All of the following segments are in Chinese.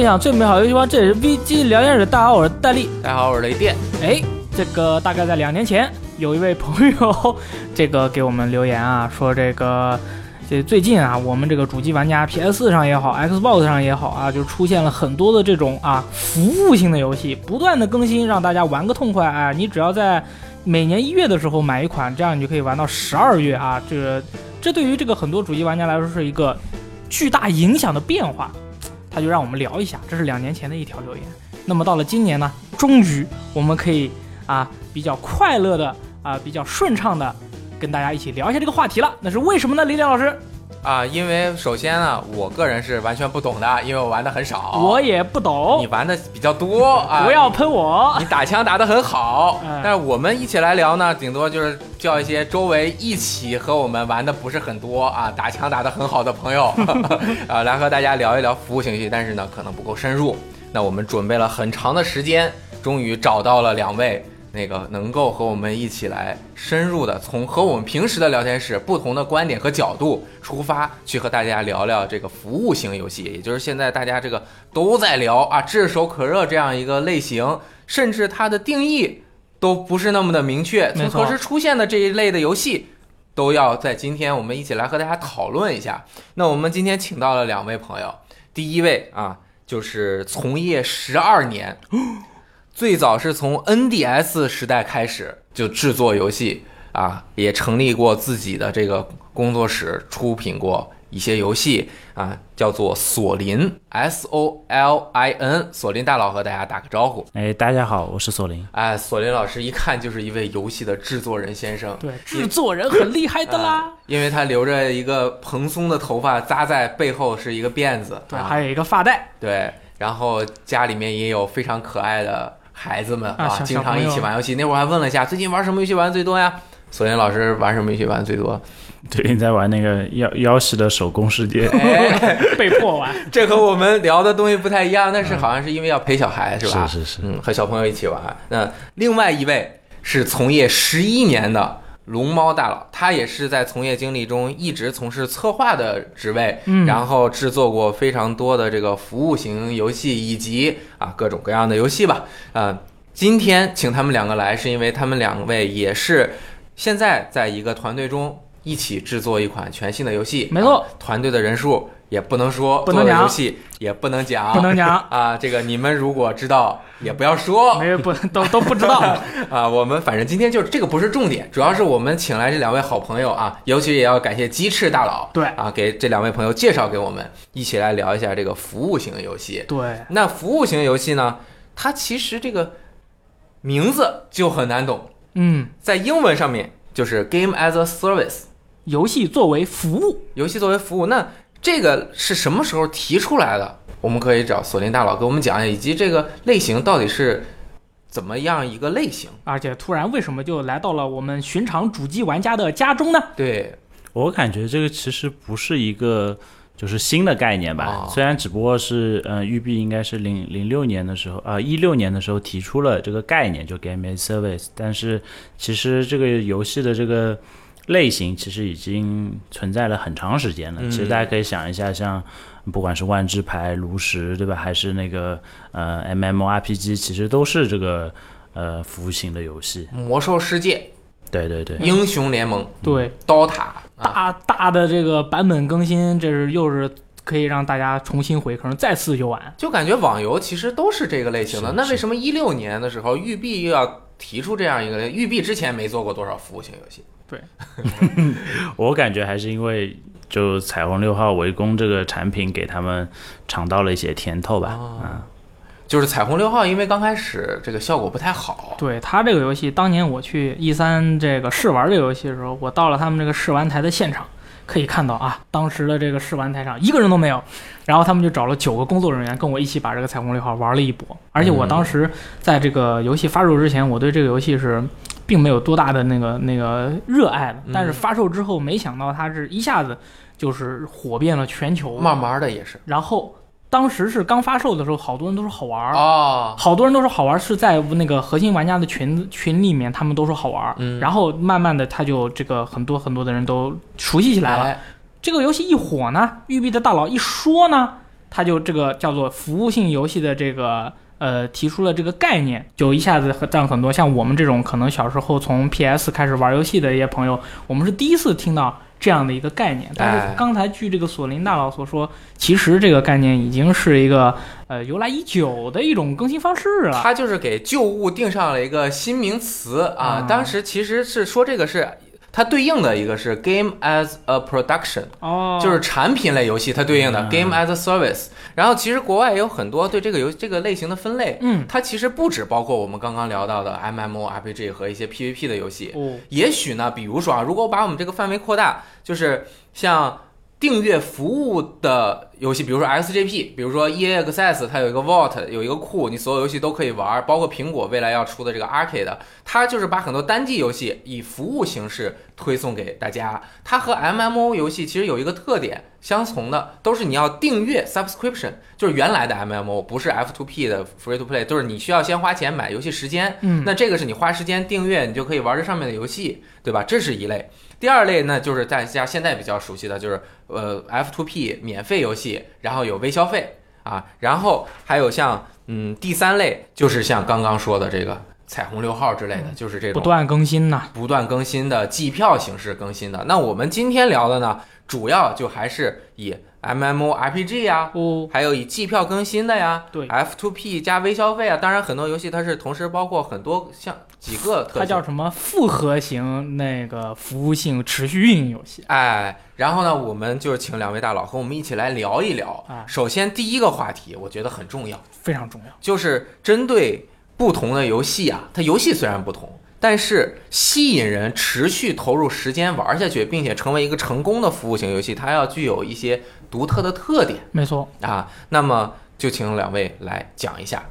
分享最美好游戏吧。这也是 VG 聊天室，大家好，我是戴笠。大家好，我是雷电。哎，这个大概在两年前，有一位朋友，这个给我们留言啊，说这个这最近啊，我们这个主机玩家 PS 上也好，Xbox 上也好啊，就出现了很多的这种啊服务性的游戏，不断的更新，让大家玩个痛快啊。你只要在每年一月的时候买一款，这样你就可以玩到十二月啊。这个这对于这个很多主机玩家来说是一个巨大影响的变化。他就让我们聊一下，这是两年前的一条留言。那么到了今年呢，终于我们可以啊比较快乐的啊比较顺畅的跟大家一起聊一下这个话题了。那是为什么呢，李亮老师？啊，因为首先呢，我个人是完全不懂的，因为我玩的很少。我也不懂。你玩的比较多啊！不要喷我。你打枪打得很好，但是我们一起来聊呢，顶多就是叫一些周围一起和我们玩的不是很多啊，打枪打得很好的朋友 啊，来和大家聊一聊服务情绪，但是呢，可能不够深入。那我们准备了很长的时间，终于找到了两位。那个能够和我们一起来深入的，从和我们平时的聊天室不同的观点和角度出发，去和大家聊聊这个服务型游戏，也就是现在大家这个都在聊啊，炙手可热这样一个类型，甚至它的定义都不是那么的明确，从何时出现的这一类的游戏，都要在今天我们一起来和大家讨论一下。那我们今天请到了两位朋友，第一位啊，就是从业十二年。最早是从 NDS 时代开始就制作游戏啊，也成立过自己的这个工作室，出品过一些游戏啊，叫做索林 S O L I N，索林大佬和大家打个招呼。哎，大家好，我是索林。哎，索林老师一看就是一位游戏的制作人先生，对，制作人很厉害的啦，因为他留着一个蓬松的头发，扎在背后是一个辫子，对，还有一个发带，对，然后家里面也有非常可爱的。孩子们啊，经常一起玩游戏。那会儿还问了一下，最近玩什么游戏玩最多呀？索林老师玩什么游戏玩最多？最近在玩那个妖妖系的手工世界，被迫玩。这和我们聊的东西不太一样，但是好像是因为要陪小孩，是吧？是是是，嗯，和小朋友一起玩。那另外一位是从业十一年的。龙猫大佬，他也是在从业经历中一直从事策划的职位，嗯，然后制作过非常多的这个服务型游戏以及啊各种各样的游戏吧。呃，今天请他们两个来，是因为他们两位也是现在在一个团队中一起制作一款全新的游戏。没错，团队的人数。也不能说，不能讲游戏，也不能讲，不能讲 啊！这个你们如果知道，也不要说，没有不都都不知道 啊！我们反正今天就这个不是重点，主要是我们请来这两位好朋友啊，尤其也要感谢鸡翅大佬，对啊，给这两位朋友介绍给我们，一起来聊一下这个服务型游戏。对，那服务型游戏呢，它其实这个名字就很难懂，嗯，在英文上面就是 Game as a Service，游戏作为服务，游戏作为服务，那。这个是什么时候提出来的？我们可以找索林大佬给我们讲讲，以及这个类型到底是怎么样一个类型？而且突然为什么就来到了我们寻常主机玩家的家中呢？对我感觉这个其实不是一个就是新的概念吧，虽然只不过是嗯，育碧应该是零零六年的时候啊，一六年的时候提出了这个概念，就 Game as Service，但是其实这个游戏的这个。类型其实已经存在了很长时间了。其实大家可以想一下，像不管是万智牌、炉石，对吧？还是那个呃 MMORPG，其实都是这个呃服务型的游戏。魔兽世界，对对对。英雄联盟，对。刀塔，大大的这个版本更新，这是又是可以让大家重新回坑、再次游玩。就感觉网游其实都是这个类型的。那为什么一六年的时候，育碧又要提出这样一个？育碧之前没做过多少服务型游戏。对，我感觉还是因为就彩虹六号围攻这个产品给他们尝到了一些甜头吧。啊，就是彩虹六号，因为刚开始这个效果不太好。对他这个游戏，当年我去 E 三这个试玩这个游戏的时候，我到了他们这个试玩台的现场，可以看到啊，当时的这个试玩台上一个人都没有。然后他们就找了九个工作人员跟我一起把这个彩虹六号玩了一波。而且我当时在这个游戏发售之前，我对这个游戏是。并没有多大的那个那个热爱了，但是发售之后，没想到它是一下子就是火遍了全球，慢慢的也是。然后当时是刚发售的时候，好多人都说好玩儿好多人都说好玩儿，是在那个核心玩家的群群里面，他们都说好玩儿。嗯，然后慢慢的，他就这个很多很多的人都熟悉起来了。这个游戏一火呢，育碧的大佬一说呢，他就这个叫做服务性游戏的这个呃提出了这个概念，就一下子让很多像我们这种可能小时候从 PS 开始玩游戏的一些朋友，我们是第一次听到这样的一个概念。但是刚才据这个索林大佬所说，其实这个概念已经是一个呃由来已久的一种更新方式了。他就是给旧物定上了一个新名词啊，当时其实是说这个是。它对应的一个是 game as a production，哦，就是产品类游戏，它对应的 game as a service。然后其实国外也有很多对这个游这个类型的分类，嗯，它其实不止包括我们刚刚聊到的 MMO RPG 和一些 PVP 的游戏。哦，也许呢，比如说啊，如果我把我们这个范围扩大，就是像。订阅服务的游戏，比如说 XGP，比如说 EA Access，它有一个 Vault，有一个库，你所有游戏都可以玩，包括苹果未来要出的这个 Arcade，它就是把很多单机游戏以服务形式推送给大家。它和 MMO 游戏其实有一个特点相同的，都是你要订阅 Subscription，就是原来的 MMO 不是 F2P 的 Free to Play，就是你需要先花钱买游戏时间。嗯，那这个是你花时间订阅，你就可以玩这上面的游戏，对吧？这是一类。第二类呢，就是大家现在比较熟悉的，就是呃，F to P 免费游戏，然后有微消费啊，然后还有像嗯第三类就是像刚刚说的这个彩虹六号之类的，就是这种不断更新呐，不断更新的计票形式更新的。那我们今天聊的呢，主要就还是以。M M O R P G 呀，哦，还有以季票更新的呀，对，F to P 加微消费啊，当然很多游戏它是同时包括很多像几个，它叫什么复合型那个服务性持续运营游戏，哎，然后呢，我们就请两位大佬和我们一起来聊一聊啊。首先第一个话题，我觉得很重要，非常重要，就是针对不同的游戏啊，它游戏虽然不同。但是吸引人持续投入时间玩下去，并且成为一个成功的服务型游戏，它要具有一些独特的特点。没错啊，那么就请两位来讲一下。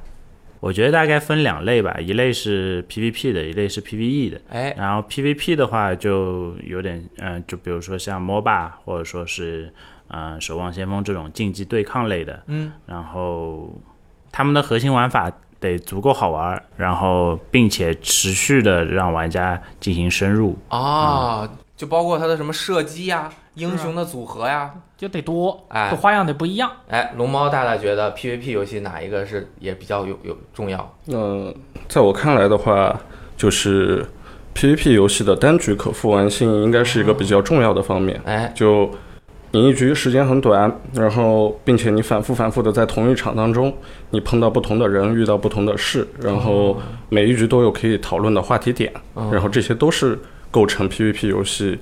我觉得大概分两类吧，一类是 PVP 的，一类是 PVE 的。哎，然后 PVP 的话就有点，嗯，就比如说像 MOBA 或者说是，嗯，守望先锋这种竞技对抗类的。嗯，然后他们的核心玩法。得足够好玩，然后并且持续的让玩家进行深入啊，就包括它的什么射击呀、英雄的组合呀，就得多，哎，花样得不一样。哎，龙猫大大觉得 PVP 游戏哪一个是也比较有有重要？嗯，在我看来的话，就是 PVP 游戏的单局可复玩性应该是一个比较重要的方面。哎，就。你一局时间很短，然后并且你反复反复的在同一场当中，你碰到不同的人，遇到不同的事，然后每一局都有可以讨论的话题点，然后这些都是构成 PVP 游戏。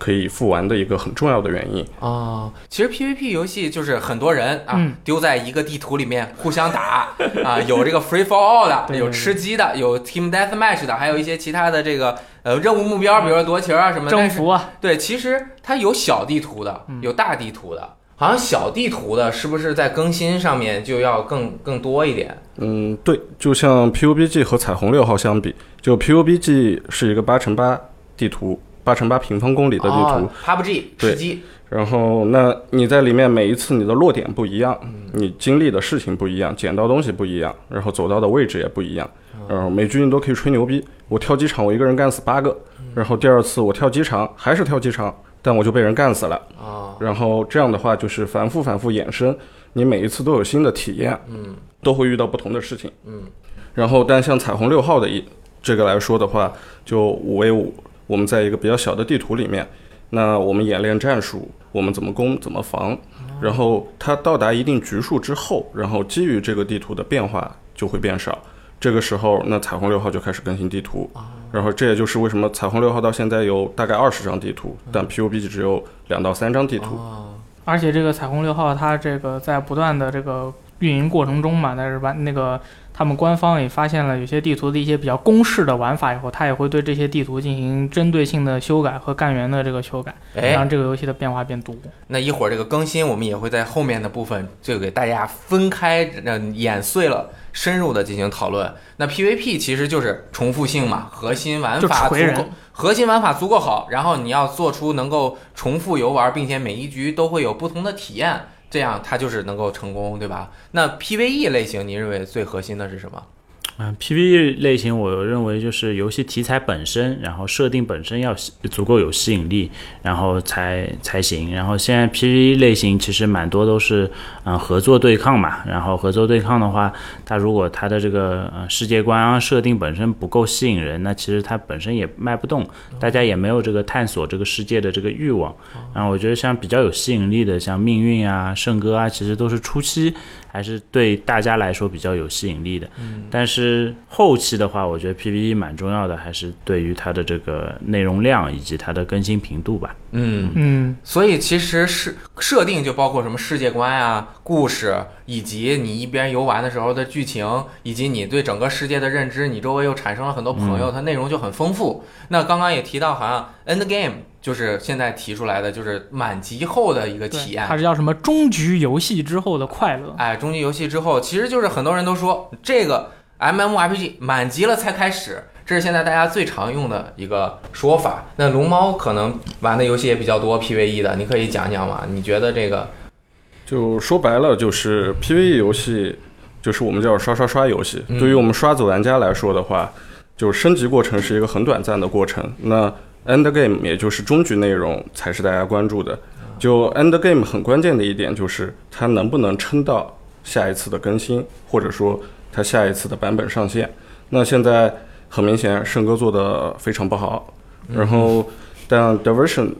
可以复玩的一个很重要的原因啊，其实 PVP 游戏就是很多人啊丢在一个地图里面互相打 啊，有这个 Free for All 的，有吃鸡的，有 Team Deathmatch 的，还有一些其他的这个呃任务目标，比如说夺旗啊什么征服啊。对，其实它有小地图的，有大地图的，好像小地图的是不是在更新上面就要更更多一点？嗯，对，就像 PUBG 和彩虹六号相比，就 PUBG 是一个八乘八地图。八乘八平方公里的地图，PUBG 吃鸡。然后，那你在里面每一次你的落点不一样，你经历的事情不一样，捡到东西不一样，然后走到的位置也不一样。然后每局你都可以吹牛逼，我跳机场我一个人干死八个，然后第二次我跳机场还是跳机场，但我就被人干死了。啊，然后这样的话就是反复反复衍生，你每一次都有新的体验，嗯，都会遇到不同的事情，嗯。然后，但像彩虹六号的一这个来说的话，就五 v 五。我们在一个比较小的地图里面，那我们演练战术，我们怎么攻怎么防，然后它到达一定局数之后，然后基于这个地图的变化就会变少。这个时候，那彩虹六号就开始更新地图，然后这也就是为什么彩虹六号到现在有大概二十张地图，但 PUBG 只有两到三张地图。而且这个彩虹六号它这个在不断的这个运营过程中嘛，但是把那个。他们官方也发现了有些地图的一些比较公式的玩法以后，他也会对这些地图进行针对性的修改和干员的这个修改，让这个游戏的变化变多。那一会儿这个更新，我们也会在后面的部分就给大家分开、演碎了、深入的进行讨论。那 PVP 其实就是重复性嘛，核心玩法足够，核心玩法足够好，然后你要做出能够重复游玩，并且每一局都会有不同的体验。这样它就是能够成功，对吧？那 PVE 类型，您认为最核心的是什么？嗯，PVE 类型，我认为就是游戏题材本身，然后设定本身要足够有吸引力，然后才才行。然后现在 PVE 类型其实蛮多都是嗯合作对抗嘛，然后合作对抗的话，它如果它的这个呃世界观啊设定本身不够吸引人，那其实它本身也卖不动，大家也没有这个探索这个世界的这个欲望。然后我觉得像比较有吸引力的，像命运啊、圣歌啊，其实都是初期。还是对大家来说比较有吸引力的，嗯，但是后期的话，我觉得 PVE 蛮重要的，还是对于它的这个内容量以及它的更新频度吧。嗯嗯，所以其实是设定就包括什么世界观啊、故事，以及你一边游玩的时候的剧情，以及你对整个世界的认知，你周围又产生了很多朋友，它内容就很丰富。那刚刚也提到，好像 End Game。就是现在提出来的，就是满级后的一个体验，它是叫什么？终局游戏之后的快乐。哎，终局游戏之后，其实就是很多人都说这个 MMORPG 满级了才开始，这是现在大家最常用的一个说法。那龙猫可能玩的游戏也比较多，PVE 的，你可以讲讲吗？你觉得这个？就说白了，就是 PVE 游戏，就是我们叫刷刷刷游戏。对于我们刷子玩家来说的话，就升级过程是一个很短暂的过程。那 End game 也就是终局内容才是大家关注的。就 End game 很关键的一点就是它能不能撑到下一次的更新，或者说它下一次的版本上线。那现在很明显，圣哥做的非常不好。然后，但 Diversion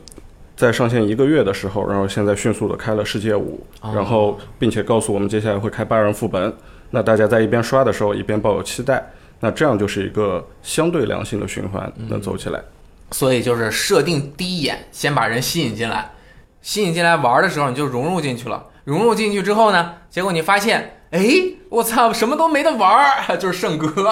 在上线一个月的时候，然后现在迅速的开了世界五，然后并且告诉我们接下来会开八人副本。那大家在一边刷的时候，一边抱有期待。那这样就是一个相对良性的循环，能走起来。所以就是设定第一眼先把人吸引进来，吸引进来玩的时候你就融入进去了。融入进去之后呢，结果你发现，哎，我操，什么都没得玩儿，就是圣歌，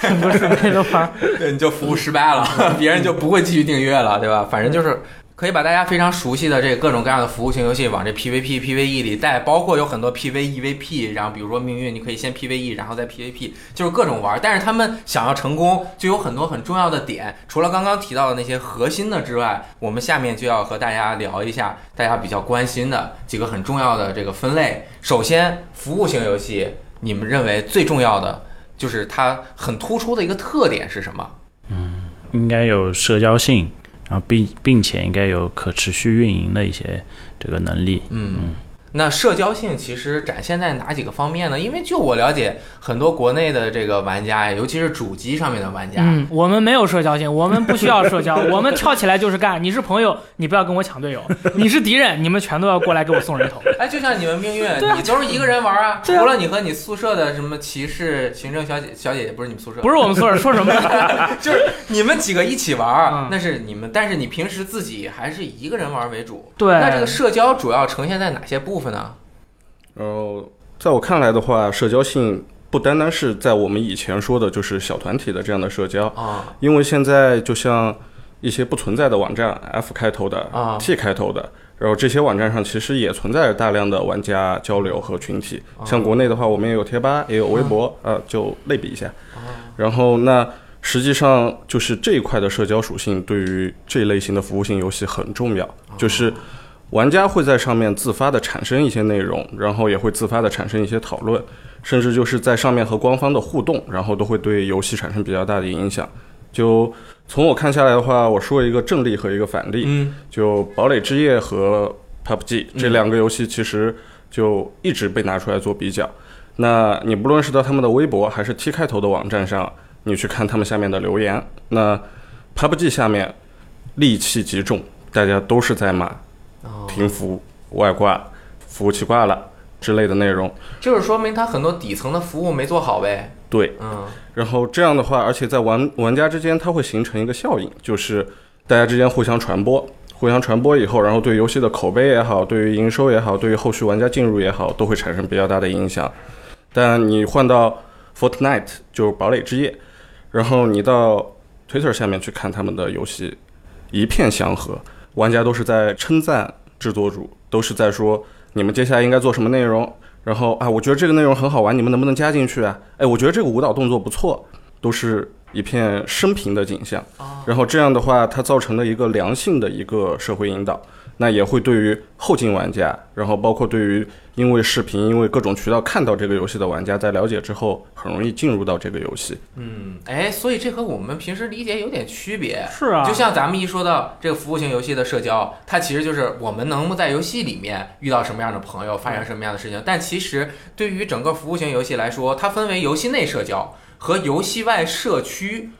圣歌是没得玩，对，你就服务失败了，别人就不会继续订阅了，对吧？反正就是。可以把大家非常熟悉的这各种各样的服务型游戏往这 PVP、PVE 里带，包括有很多 PVEVP，然后比如说命运，你可以先 PVE，然后再 PVP，就是各种玩。但是他们想要成功，就有很多很重要的点。除了刚刚提到的那些核心的之外，我们下面就要和大家聊一下大家比较关心的几个很重要的这个分类。首先，服务型游戏，你们认为最重要的就是它很突出的一个特点是什么？嗯，应该有社交性。然后并并且应该有可持续运营的一些这个能力，嗯。那社交性其实展现在哪几个方面呢？因为就我了解，很多国内的这个玩家呀，尤其是主机上面的玩家，嗯，我们没有社交性，我们不需要社交，我们跳起来就是干。你是朋友，你不要跟我抢队友；你是敌人，你们全都要过来给我送人头。哎，就像你们命运，你都是一个人玩啊，除了你和你宿舍的什么骑士、行政小姐小姐姐，不是你们宿舍，不是我们宿舍，说什么？就是你们几个一起玩，那是你们，但是你平时自己还是以一个人玩为主。对，那这个社交主要呈现在哪些部分？呢？然后，在我看来的话，社交性不单单是在我们以前说的，就是小团体的这样的社交啊。因为现在就像一些不存在的网站，F 开头的啊，T 开头的，然后这些网站上其实也存在着大量的玩家交流和群体。像国内的话，我们也有贴吧，也有微博，呃，就类比一下。然后，那实际上就是这一块的社交属性对于这一类型的服务性游戏很重要，就是。玩家会在上面自发的产生一些内容，然后也会自发的产生一些讨论，甚至就是在上面和官方的互动，然后都会对游戏产生比较大的影响。就从我看下来的话，我说一个正例和一个反例。嗯，就《堡垒之夜》和 PUBG 这两个游戏，其实就一直被拿出来做比较。那你不论是到他们的微博还是 T 开头的网站上，你去看他们下面的留言，那 PUBG 下面戾气极重，大家都是在骂。停服、外挂、服务器挂了之类的内容，就是说明它很多底层的服务没做好呗。对，嗯。然后这样的话，而且在玩玩家之间，它会形成一个效应，就是大家之间互相传播，互相传播以后，然后对游戏的口碑也好，对于营收也好，对于后续玩家进入也好，都会产生比较大的影响。但你换到 Fortnite 就是堡垒之夜，然后你到 Twitter 下面去看他们的游戏，一片祥和。玩家都是在称赞制作组，都是在说你们接下来应该做什么内容。然后啊，我觉得这个内容很好玩，你们能不能加进去啊？哎，我觉得这个舞蹈动作不错，都是一片生平的景象，然后这样的话，它造成了一个良性的一个社会引导。那也会对于后进玩家，然后包括对于因为视频、因为各种渠道看到这个游戏的玩家，在了解之后，很容易进入到这个游戏。嗯，哎，所以这和我们平时理解有点区别。是啊，就像咱们一说到这个服务型游戏的社交，它其实就是我们能不能在游戏里面遇到什么样的朋友，发生什么样的事情。但其实对于整个服务型游戏来说，它分为游戏内社交和游戏外社区。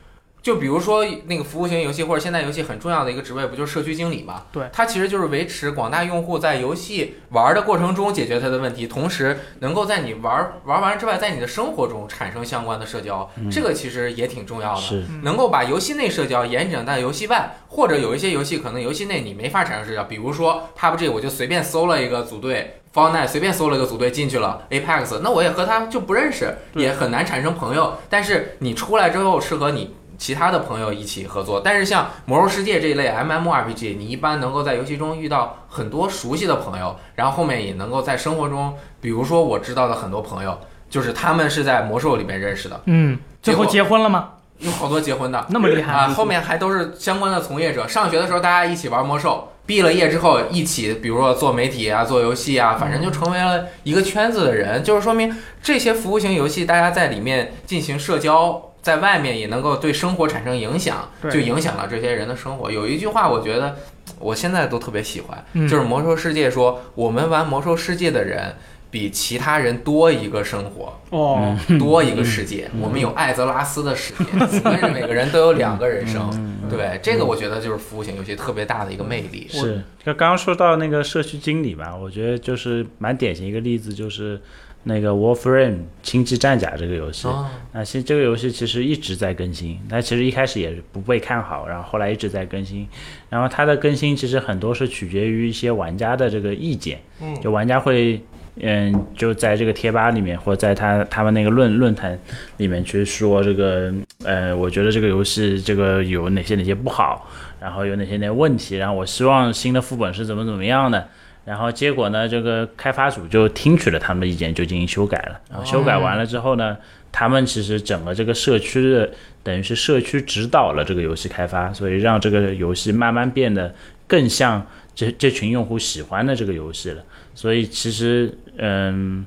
就比如说那个服务型游戏或者现代游戏很重要的一个职位，不就是社区经理嘛？对，它其实就是维持广大用户在游戏玩的过程中解决他的问题，同时能够在你玩玩完之外，在你的生活中产生相关的社交，这个其实也挺重要的。是，能够把游戏内社交延展到游戏外，或者有一些游戏可能游戏内你没法产生社交，比如说 PUBG，我就随便搜了一个组队。方奈随便搜了个组队进去了 Apex，那我也和他就不认识，也很难产生朋友。但是你出来之后是和你。其他的朋友一起合作，但是像《魔兽世界》这一类 MMORPG，你一般能够在游戏中遇到很多熟悉的朋友，然后后面也能够在生活中，比如说我知道的很多朋友，就是他们是在魔兽里面认识的，嗯，最后结婚了吗？有好多结婚的，那么厉害啊！后面还都是相关的从业者。上学的时候大家一起玩魔兽，毕了业之后一起，比如说做媒体啊、做游戏啊，反正就成为了一个圈子的人。就是说明这些服务型游戏，大家在里面进行社交。在外面也能够对生活产生影响，就影响了这些人的生活。有一句话，我觉得我现在都特别喜欢，就是《魔兽世界》说，我们玩《魔兽世界》的人比其他人多一个生活，哦，多一个世界。我们有艾泽拉斯的世界，每个人都有两个人生。对，这个我觉得就是服务型游戏特别大的一个魅力。是，就刚刚说到那个社区经理吧，我觉得就是蛮典型一个例子，就是。那个《Warframe》星际战甲这个游戏，那其实这个游戏其实一直在更新。它其实一开始也不被看好，然后后来一直在更新。然后它的更新其实很多是取决于一些玩家的这个意见。嗯，就玩家会，嗯，就在这个贴吧里面或者在他他们那个论论坛里面去说这个，呃，我觉得这个游戏这个有哪些哪些不好，然后有哪些哪些问题，然后我希望新的副本是怎么怎么样的。然后结果呢？这个开发组就听取了他们的意见，就进行修改了。然后修改完了之后呢，他们其实整个这个社区的，等于是社区指导了这个游戏开发，所以让这个游戏慢慢变得更像这这群用户喜欢的这个游戏了。所以其实，嗯，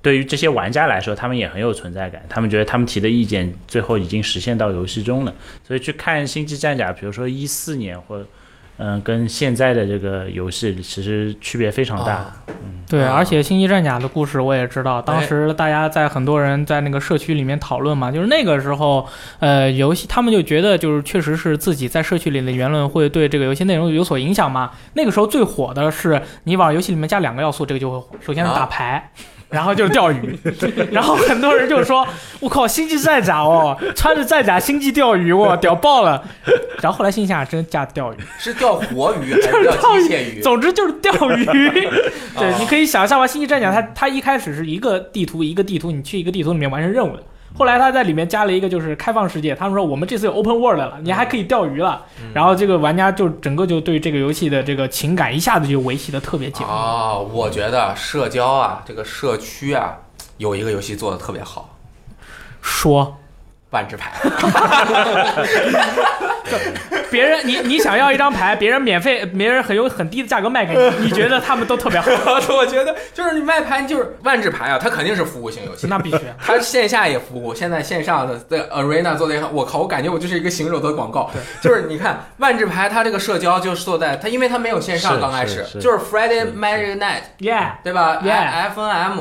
对于这些玩家来说，他们也很有存在感。他们觉得他们提的意见最后已经实现到游戏中了。所以去看《星际战甲》，比如说一四年或。嗯，跟现在的这个游戏其实区别非常大。嗯，对，而且《星际战甲》的故事我也知道，当时大家在很多人在那个社区里面讨论嘛，就是那个时候，呃，游戏他们就觉得就是确实是自己在社区里的言论会对这个游戏内容有所影响嘛。那个时候最火的是你往游戏里面加两个要素，这个就会火。首先是打牌。然后就是钓鱼，然后很多人就说：“我靠，星际战甲哦，穿着战甲星际钓鱼，哇，屌爆了！”然后后来心想真加钓鱼，是钓活鱼 还是钓机械鱼？总之就是钓鱼。对，你可以想象吧，星际战甲它它一开始是一个地图一个地图，你去一个地图里面完成任务的。后来他在里面加了一个就是开放世界，他们说我们这次有 open world 了，你还可以钓鱼了。然后这个玩家就整个就对这个游戏的这个情感一下子就维系的特别紧。啊，我觉得社交啊，这个社区啊，有一个游戏做的特别好，说万智牌。别人你你想要一张牌，别人免费，别人很有很低的价格卖给你，你觉得他们都特别好？我觉得就是你卖牌就是万智牌啊，它肯定是服务型游戏，那必须。它线下也服务，现在线上的在 Arena 做的也好，我靠，我感觉我就是一个行走的广告。就是你看万智牌，它这个社交就是做在它，因为它没有线上，刚开始就是 Friday Magic Night，Yeah，对吧？F N M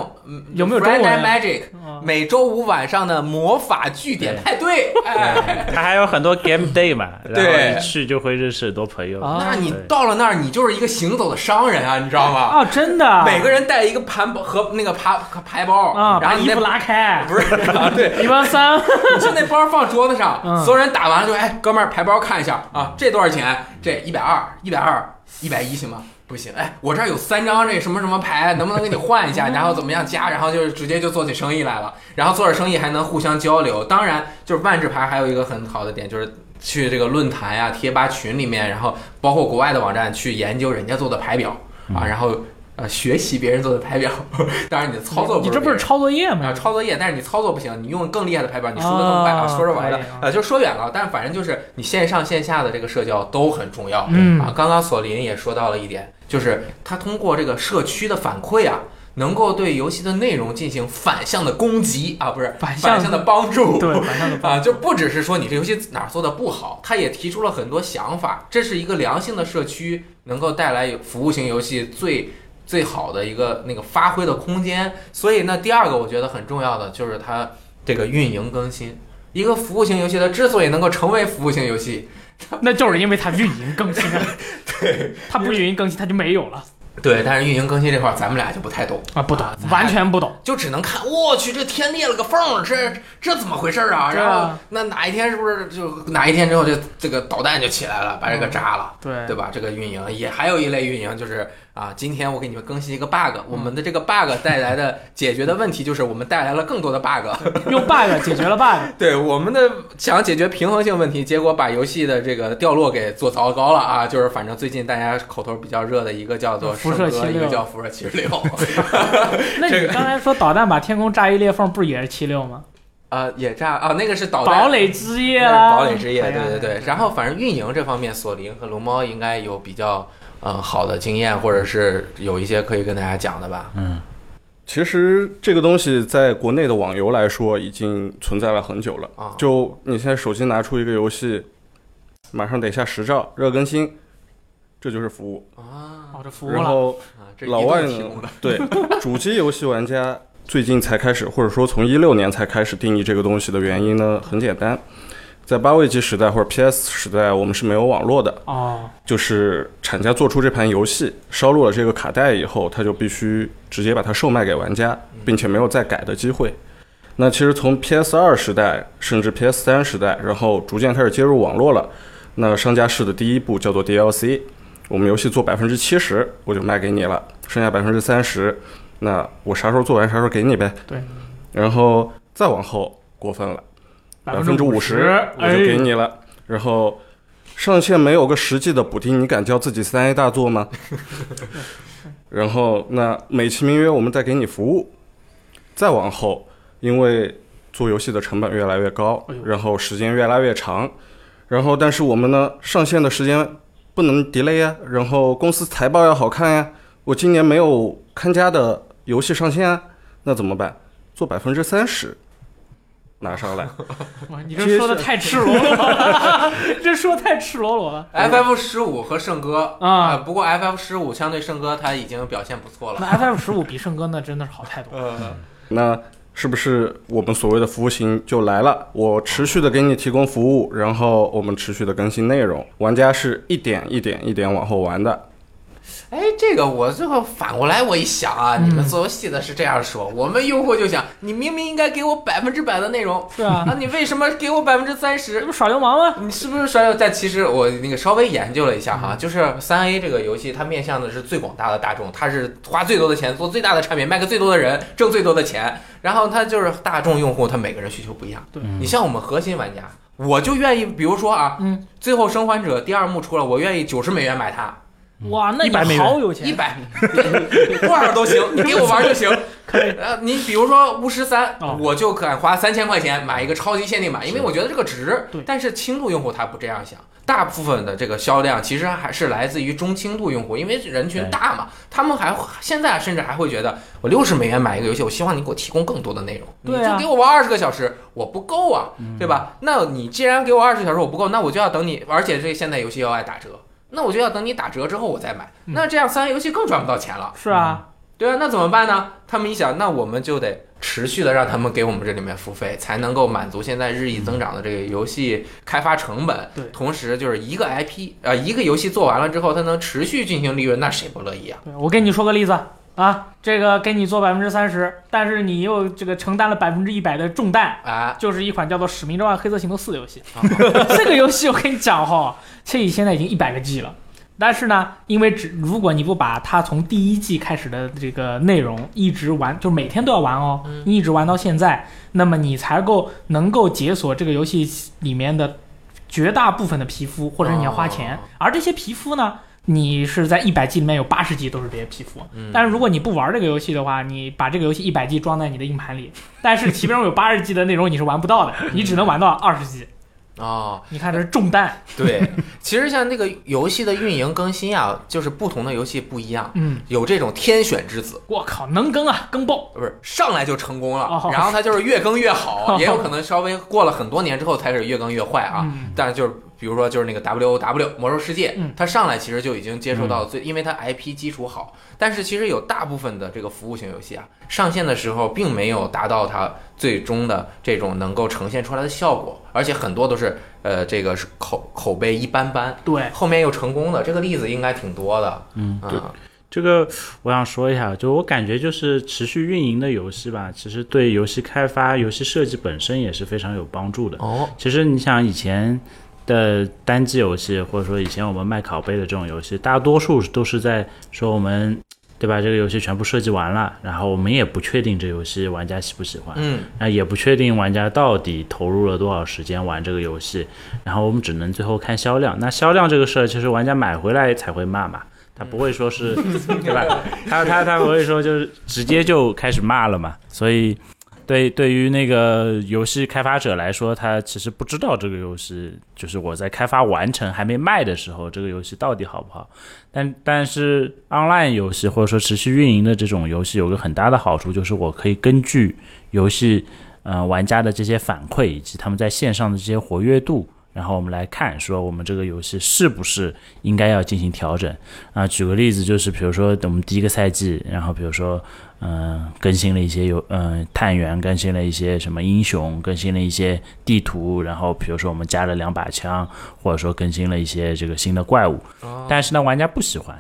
有没有？Friday Magic，每周五晚上的魔法据点派对，哎，他还有很多 Game Day 嘛，对。去就会认识很多朋友。那你到了那儿，你就是一个行走的商人啊，你知道吗？哦，真的。每个人带一个盘包和那个牌牌包啊，然后衣服拉开，不是 对，一万三，就那包放桌子上，所有人打完了就哎，哥们儿牌包看一下啊，这多少钱？这一百二，一百二，一百一行吗？不行，哎，我这儿有三张这什么什么牌，能不能给你换一下？然后怎么样加？然后就直接就做起生意来了。然后做着生意还能互相交流。当然，就是万智牌还有一个很好的点就是。去这个论坛呀、贴吧群里面，然后包括国外的网站去研究人家做的牌表啊，然后呃学习别人做的排表，当然你的操作你这不是抄作业吗？抄作业，但是你操作不行，你用更厉害的排表，你输的更快啊。说着玩的，呃，就说远了，但是反正就是你线上线下的这个社交都很重要。嗯啊，刚刚索林也说到了一点，就是他通过这个社区的反馈啊。能够对游戏的内容进行反向的攻击啊，不是反向的帮助，对反向的帮啊，就不只是说你这游戏哪儿做的不好，他也提出了很多想法，这是一个良性的社区，能够带来服务型游戏最最好的一个那个发挥的空间。所以呢，第二个我觉得很重要的就是它这个运营更新。一个服务型游戏它之所以能够成为服务型游戏，那就是因为它运营更新了。对，它不运营更新，它就没有了。对，但是运营更新这块儿，咱们俩就不太懂啊，不懂，完全不懂，就只能看，我去，这天裂了个缝，这这怎么回事啊？然后那哪一天是不是就哪一天之后，就这个导弹就起来了，把这个炸了，对对吧？这个运营也还有一类运营就是。啊，今天我给你们更新一个 bug，我们的这个 bug 带来的解决的问题就是我们带来了更多的 bug，用 bug 解决了 bug。对，我们的想解决平衡性问题，结果把游戏的这个掉落给做糟糕了啊！就是反正最近大家口头比较热的一个叫做辐射七六，一个叫辐射七十六。那你刚才说导弹把天空炸一裂缝，不也是七六吗？啊，也炸啊，那个是导弹。堡垒之夜堡垒之夜，对对对。然后反正运营这方面，索林和龙猫应该有比较。嗯，好的经验，或者是有一些可以跟大家讲的吧。嗯，其实这个东西在国内的网游来说已经存在了很久了啊。就你现在手机拿出一个游戏，马上得下十兆热更新，这就是服务啊。哦，这服务然后老外呢，对主机游戏玩家最近才开始，或者说从一六年才开始定义这个东西的原因呢，很简单。在八位机时代或者 PS 时代，我们是没有网络的哦。就是厂家做出这盘游戏，烧录了这个卡带以后，他就必须直接把它售卖给玩家，并且没有再改的机会。那其实从 PS 二时代甚至 PS 三时代，然后逐渐开始接入网络了。那商家试的第一步叫做 DLC，我们游戏做百分之七十，我就卖给你了，剩下百分之三十，那我啥时候做完啥时候给你呗。对。然后再往后过分了。百分之五十我就给你了，然后上线没有个实际的补丁，你敢叫自己三 A 大作吗？然后那美其名曰我们再给你服务，再往后，因为做游戏的成本越来越高，然后时间越来越长，然后但是我们呢上线的时间不能 delay 呀，然后公司财报要好看呀，我今年没有看家的游戏上线啊，那怎么办？做百分之三十。拿上来，你这说的太赤裸裸了，这说太赤裸裸了。FF 十五和圣歌啊，不过 FF 十五相对圣歌它已经表现不错了。那 FF 十五比圣歌那真的是好太多。嗯，那是不是我们所谓的服务型就来了？我持续的给你提供服务，然后我们持续的更新内容，玩家是一点一点一点往后玩的。哎，这个我最后反过来我一想啊，你们做游戏的是这样说，我们用户就想，你明明应该给我百分之百的内容，是啊，那你为什么给我百分之三十？这不耍流氓吗？你是不是耍流氓？但其实我那个稍微研究了一下哈，就是三 A 这个游戏，它面向的是最广大的大众，它是花最多的钱做最大的产品，卖给最多的人，挣最多的钱。然后它就是大众用户，他每个人需求不一样。对你像我们核心玩家，我就愿意，比如说啊，嗯，最后生还者第二幕出了，我愿意九十美元买它。哇，那你好有钱，一百 多少都行，你给我玩就行。可以。呃，你比如说巫师三，我就敢花三千块钱买一个超级限定版，因为我觉得这个值。对。但是轻度用户他不这样想，大部分的这个销量其实还是来自于中轻度用户，因为人群大嘛，他们还现在甚至还会觉得，我六十美元买一个游戏，我希望你给我提供更多的内容。对啊。就给我玩二十个小时，我不够啊，对吧？那你既然给我二十个小时我不够，那我就要等你，而且这现在游戏又爱打折。那我就要等你打折之后我再买，那这样三 A 游戏更赚不到钱了。是啊，对啊，那怎么办呢？他们一想，那我们就得持续的让他们给我们这里面付费，才能够满足现在日益增长的这个游戏开发成本。对，同时就是一个 IP，呃，一个游戏做完了之后，它能持续进行利润，那谁不乐意啊？对，我给你说个例子啊，这个给你做百分之三十，但是你又这个承担了百分之一百的重担啊，就是一款叫做《使命召唤：黑色行动四》的游戏。这个游戏我跟你讲哈。这现在已经一百个 G 了，但是呢，因为只如果你不把它从第一季开始的这个内容一直玩，就每天都要玩哦，你一直玩到现在，那么你才够能够解锁这个游戏里面的绝大部分的皮肤，或者你要花钱。而这些皮肤呢，你是在一百 G 里面有八十 G 都是这些皮肤。但是如果你不玩这个游戏的话，你把这个游戏一百 G 装在你的硬盘里，但是其中有八十 G 的内容你是玩不到的，你只能玩到二十 G。哦，你看这是重担。对，其实像那个游戏的运营更新啊，就是不同的游戏不一样。嗯，有这种天选之子，我靠，能更啊，更爆！不是上来就成功了，哦然后它就是越更越好，也有可能稍微过了很多年之后才是越更越坏啊。嗯但是就是比如说就是那个 W O W 魔兽世界，嗯它上来其实就已经接受到最，因为它 IP 基础好。但是其实有大部分的这个服务型游戏啊，上线的时候并没有达到它最终的这种能够呈现出来的效果，而且很多都是呃这个是口口碑一般般，对，后面又成功的，这个例子应该挺多的。嗯对，这个我想说一下，就我感觉就是持续运营的游戏吧，其实对游戏开发、游戏设计本身也是非常有帮助的。哦，其实你想以前的单机游戏，或者说以前我们卖拷贝的这种游戏，大多数都是在说我们。对吧？这个游戏全部设计完了，然后我们也不确定这游戏玩家喜不喜欢，嗯，那也不确定玩家到底投入了多少时间玩这个游戏，然后我们只能最后看销量。那销量这个事儿，其实玩家买回来才会骂嘛，他不会说是，对吧？他他他不会说就是直接就开始骂了嘛。所以，对对于那个游戏开发者来说，他其实不知道这个游戏就是我在开发完成还没卖的时候，这个游戏到底好不好。但但是 online 游戏或者说持续运营的这种游戏有个很大的好处，就是我可以根据游戏呃玩家的这些反馈以及他们在线上的这些活跃度，然后我们来看说我们这个游戏是不是应该要进行调整啊、举个例子，就是比如说我们第一个赛季，然后比如说嗯、呃更新了一些有嗯、呃探员，更新了一些什么英雄，更新了一些地图，然后比如说我们加了两把枪，或者说更新了一些这个新的怪物，但是呢玩家不喜欢。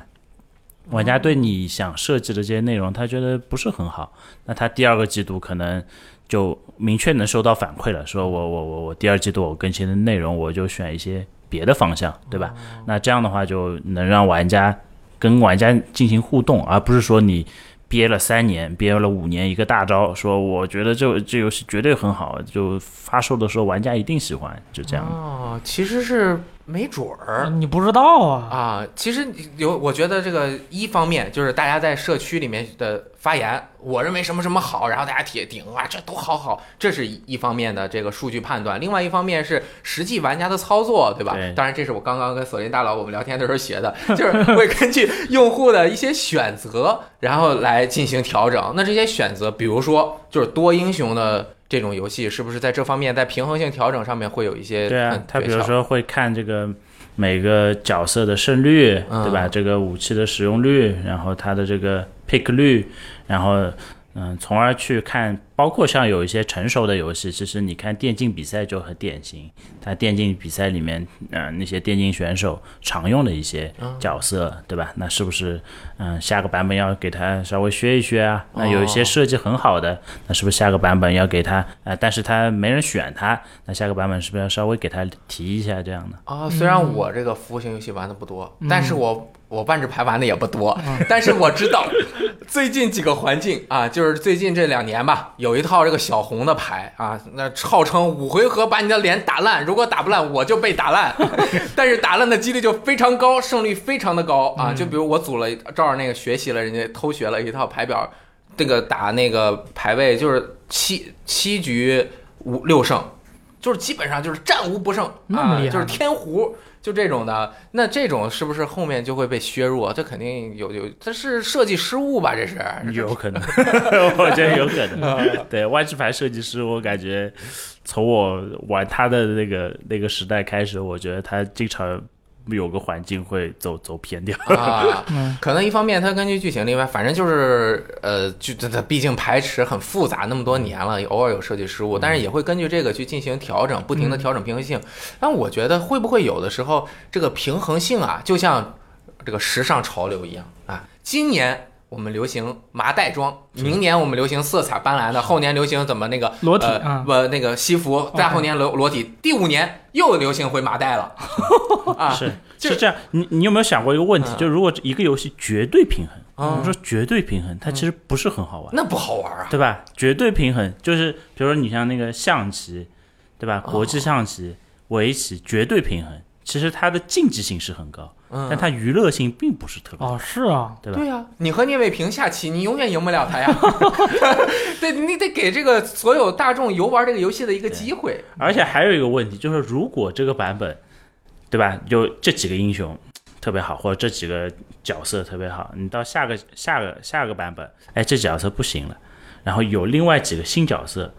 玩家对你想设计的这些内容，他觉得不是很好，那他第二个季度可能就明确能收到反馈了，说我我我我第二季度我更新的内容，我就选一些别的方向，对吧？那这样的话就能让玩家跟玩家进行互动，而不是说你憋了三年，憋了五年一个大招，说我觉得这这游戏绝对很好，就发售的时候玩家一定喜欢，就这样。哦，其实是没准儿。你不知道啊？啊，其实有，我觉得这个一方面就是大家在社区里面的发言，我认为什么什么好，然后大家铁顶啊，这都好好，这是一一方面的这个数据判断。另外一方面是实际玩家的操作，对吧？对当然，这是我刚刚跟索林大佬我们聊天的时候学的，就是会根据用户的一些选择，然后来进行调整。那这些选择，比如说就是多英雄的。这种游戏是不是在这方面在平衡性调整上面会有一些对啊嗯，他比如说会看这个每个角色的胜率，嗯对吧？这个武器的使用率，然后它的这个 pick 率，然后嗯，从而去看，包括像有一些成熟的游戏，其实你看电竞比赛就很典型，它电竞比赛里面，呃，那些电竞选手常用的一些角色，对吧？那是不是嗯下个版本要给它稍微削一削啊？那有一些哦设计很好的，那是不是下个版本要给它啊、但是它没人选它，那下个版本是不是要稍微给它提一下这样的？啊，虽然我这个服务型游戏玩的不多，但是我我万智牌玩的也不多，但是我知道最近几个环境啊，就是最近这两年吧，有一套这个小红的牌啊，那号称五回合把你的脸打烂，如果打不烂我就被打烂，但是打烂的几率就非常高，胜率非常的高啊。就比如我组了，照着那个学习了，人家偷学了一套牌表，这个打那个排位就是七七局五六胜。就是基本上就是战无不胜啊，那么厉害就是天胡，就这种的。那这种是不是后面就会被削弱？这肯定有有，这是设计失误吧？这是有 可能，我觉得有可能。对，万智牌设计师，我感觉从我玩他的那个那个时代开始，我觉得他经常有个环境会走走偏掉。啊，嗯可能一方面它根据剧情，另外反正就是呃，就它它毕竟排池很复杂，那么多年了，偶尔有设计失误，但是也会根据这个去进行调整，不停的调整平衡性。但我觉得会不会有的时候这个平衡性啊，就像这个时尚潮流一样啊，今年。我们流行麻袋装，明年我们流行色彩斑斓的，后年流行怎么那个裸体呃啊不那个西服，再后年裸裸体，第五年又流行回麻袋了 啊！是就是这样，你你有没有想过一个问题？嗯就如果一个游戏绝对平衡，嗯我们说绝对平衡，它其实不是很好玩，那不好玩啊！对吧？绝对平衡就是，比如说你像那个象棋，对吧？哦国际象棋、围棋，绝对平衡，其实它的竞技性是很高。嗯但它娱乐性并不是特别，哦，是啊，对吧？对呀、你和聂卫平下棋，你永远赢不了他呀。对，你得给这个所有大众游玩这个游戏的一个机会。而且还有一个问题，就是如果这个版本，对吧？有这几个英雄特别好，或者这几个角色特别好，你到下个下个下个版本，哎，这角色不行了，然后有另外几个新角色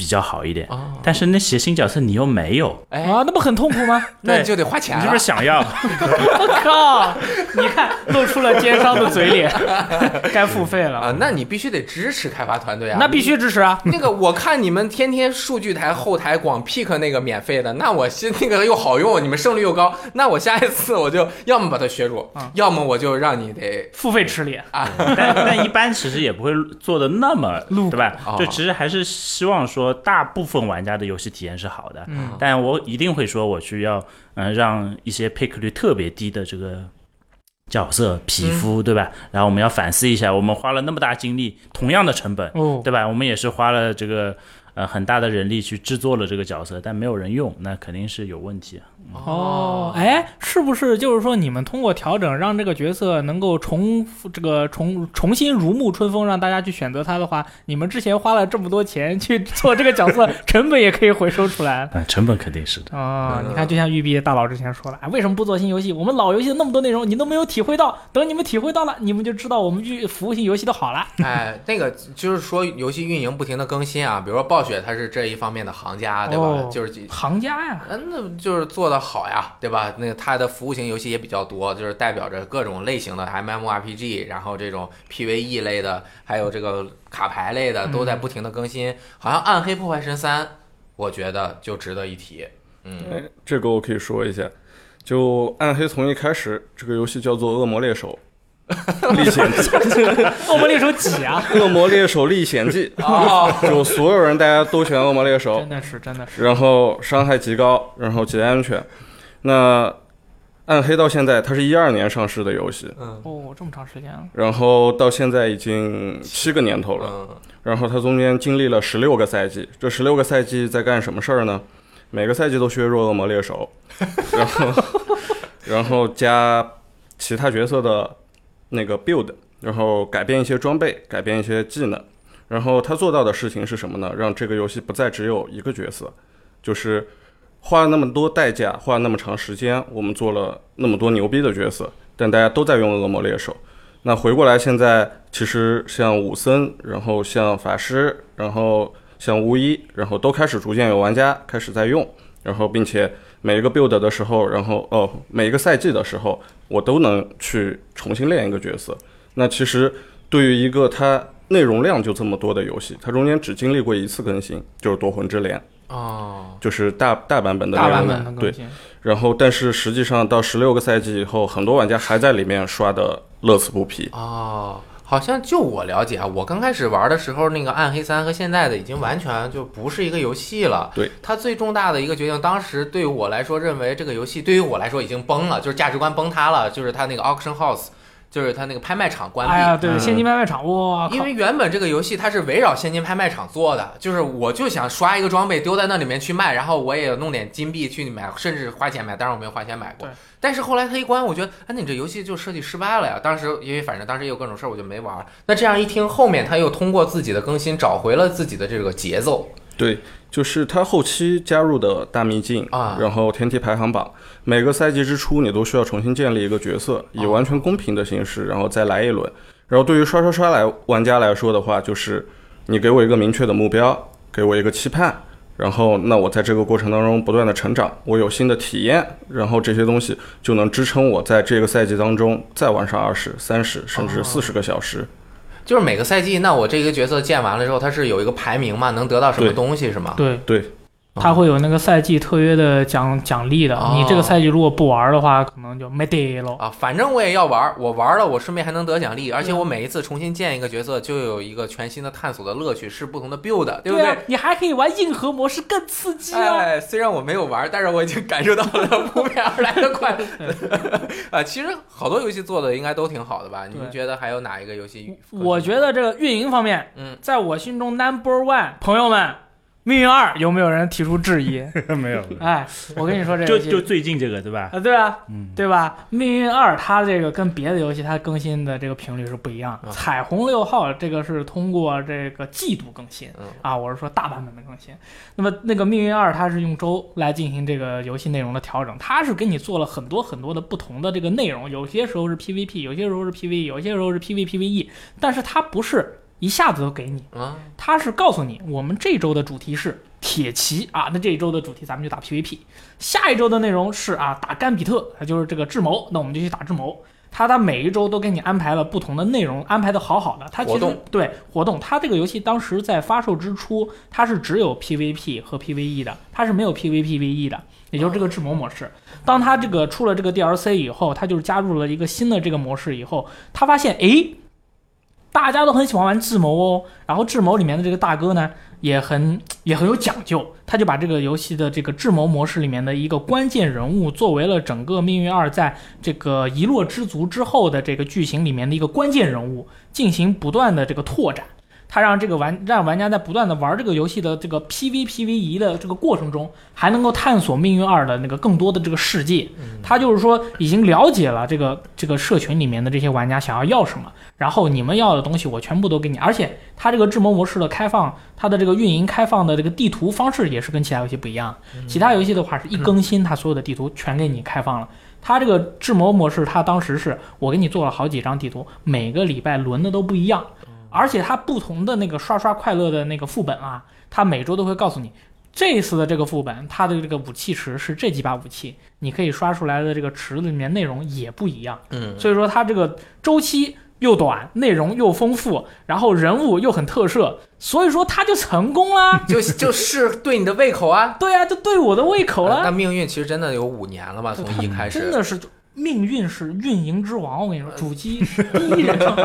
比较好一点，哦但是那些新角色你又没有，哎，啊，那不很痛苦吗？那你就得花钱。你是不是想要？我靠！你看，露出了奸商的嘴脸，该付费了啊？那你必须得支持开发团队啊！那必须支持啊！那个，我看你们天天数据台后台广 pick 那个免费的，那我心那个又好用，你们胜率又高，那我下一次我就要么把它削住，嗯要么我就让你得付费吃脸，但但一般其实也不会做的那么，对吧哦？就其实还是希望说大部分玩家的游戏体验是好的，嗯但我一定会说我需要嗯、呃让一些 pick 率特别低的这个角色皮肤，对吧？然后我们要反思一下，我们花了那么大精力，同样的成本，哦，对吧？我们也是花了这个呃很大的人力去制作了这个角色，但没有人用，那肯定是有问题。哦，哎，是不是就是说你们通过调整让这个角色能够重复这个重重新如沐春风，让大家去选择他的话，你们之前花了这么多钱去做这个角色，成本也可以回收出来。嗯，成本肯定是的。啊、你看，就像育碧大佬之前说了，哎，为什么不做新游戏？我们老游戏的那么多内容，你都没有体会到，等你们体会到了，你们就知道我们去服务性游戏的好了。哎，那个就是说游戏运营不停的更新啊，比如说暴雪它是这一方面的行家，对吧？哦就是行家呀，嗯，那就是做的好呀，对吧？那个它的服务型游戏也比较多，就是代表着各种类型的 MMORPG，然后这种 PVE 类的，还有这个卡牌类的，都在不停的更新。好像《暗黑破坏神三》，我觉得就值得一提。嗯，哎，这个我可以说一下。就暗黑从一开始，这个游戏叫做《恶魔猎手 历险记》，恶魔猎手几啊？《恶魔猎手历险记》啊，就所有人大家都选恶魔猎手真，的是，真的是。然后伤害极高，然后极安全。那暗黑到现在，它是一二年上市的游戏，嗯哦，这么长时间了。然后到现在已经七个年头了。嗯，然后它中间经历了十六个赛季，这十六个赛季在干什么事儿呢？每个赛季都削弱恶魔猎手，然后 然后加其他角色的那个 build，然后改变一些装备，改变一些技能。然后他做到的事情是什么呢？让这个游戏不再只有一个角色，就是花了那么多代价，花了那么长时间，我们做了那么多牛逼的角色，但大家都在用恶魔猎手。那回过来，现在其实像武僧，然后像法师，然后像巫医，然后都开始逐渐有玩家开始在用，然后并且每一个 build 的时候，然后哦每一个赛季的时候，我都能去重新练一个角色。那其实对于一个它内容量就这么多的游戏，它中间只经历过一次更新，就是夺魂之镰，哦，就是大大版本的大版本的更新，然后，但是实际上到十六个赛季以后，很多玩家还在里面刷的乐此不疲。哦，好像就我了解啊，我刚开始玩的时候，那个《暗黑三》和现在的已经完全就不是一个游戏了。对，它最重大的一个决定，当时对于我来说，认为这个游戏对于我来说已经崩了，就是价值观崩塌了，就是它那个 auction house，就是他那个拍卖场关闭。哎呀，对，嗯现金拍卖场，哇！因为原本这个游戏它是围绕现金拍卖场做的，就是我就想刷一个装备丢在那里面去卖，然后我也弄点金币去买，甚至花钱买，当然我没有花钱买过对。但是后来他一关，我觉得，哎，那你这游戏就设计失败了呀。当时因为反正当时也有各种事儿，我就没玩。那这样一听，后面他又通过自己的更新找回了自己的这个节奏。对，就是他后期加入的大秘境啊然后天梯排行榜，每个赛季之初你都需要重新建立一个角色，以完全公平的形式，然后再来一轮。然后对于刷刷刷来玩家来说的话，就是你给我一个明确的目标，给我一个期盼，然后那我在这个过程当中不断的成长，我有新的体验，然后这些东西就能支撑我在这个赛季当中再玩上二十、三十甚至四十个小时。就是每个赛季，那我这个角色建完了之后，它是有一个排名嘛，能得到什么对。东西是吗？对，对，它会有那个赛季特约的奖奖励的。哦你这个赛季如果不玩的话，可能就没得了。啊，反正我也要玩，我玩了，我顺便还能得奖励，而且我每一次重新建一个角色，就有一个全新的探索的乐趣，是不同的 build，对不对？啊，你还可以玩硬核模式，更刺激啊！哎，虽然我没有玩，但是我已经感受到了扑面而来的快乐。啊，其实好多游戏做的应该都挺好的吧？你们觉得还有哪一个游戏？我觉得这个运营方面，嗯，在我心中 number one，朋友们，命运二有没有人提出质疑？没有。哎，我跟你说这个就就最近这个对吧？啊，对啊，嗯，对吧？命运二它这个跟别的游戏它更新的这个频率是不一样的。彩虹六号这个是通过这个季度更新啊，我是说大版本的更新。那么那个命运二它是用周来进行这个游戏内容的调整，它是给你做了很多很多的不同的这个内容，有些时候是 PVP，有些时候是 PVE，有些时候是 PVPVE，但是它不是。一下子都给你啊！他是告诉你，我们这周的主题是铁骑啊，那这一周的主题咱们就打 PVP。下一周的内容是啊，打甘比特，它就是这个智谋，那我们就去打智谋。他他每一周都给你安排了不同的内容，安排的好好的。他其实对活动，他这个游戏当时在发售之初，它是只有 PVP 和 PVE 的，它是没有 PVPVE 的，也就是这个智谋模式。当他这个出了这个 DLC 以后，他就是加入了一个新的这个模式以后，他发现诶。大家都很喜欢玩智谋哦，然后智谋里面的这个大哥呢，也很也很有讲究，他就把这个游戏的这个智谋模式里面的一个关键人物，作为了整个命运二在这个遗落之族之后的这个剧情里面的一个关键人物，进行不断的这个拓展。他让这个玩让玩家在不断的玩这个游戏的这个 PVPVE 的这个过程中，还能够探索命运二的那个更多的这个世界。他就是说已经了解了这个这个社群里面的这些玩家想要要什么，然后你们要的东西我全部都给你。而且他这个智谋模式的开放，它的这个运营开放的这个地图方式也是跟其他游戏不一样。其他游戏的话是一更新，它所有的地图全给你开放了。它这个智谋模式，它当时是我给你做了好几张地图，每个礼拜轮的都不一样。而且它不同的那个刷刷快乐的那个副本啊，它每周都会告诉你，这次的这个副本它的这个武器池是这几把武器，你可以刷出来的这个池子里面内容也不一样。嗯，所以说它这个周期又短，内容又丰富，然后人物又很特色，所以说它就成功啦，就就是对你的胃口啊。对啊，就对我的胃口了。那命运其实真的有五年了吧？从一开始真的是。命运是运营之王，我跟你说，主机第一人称，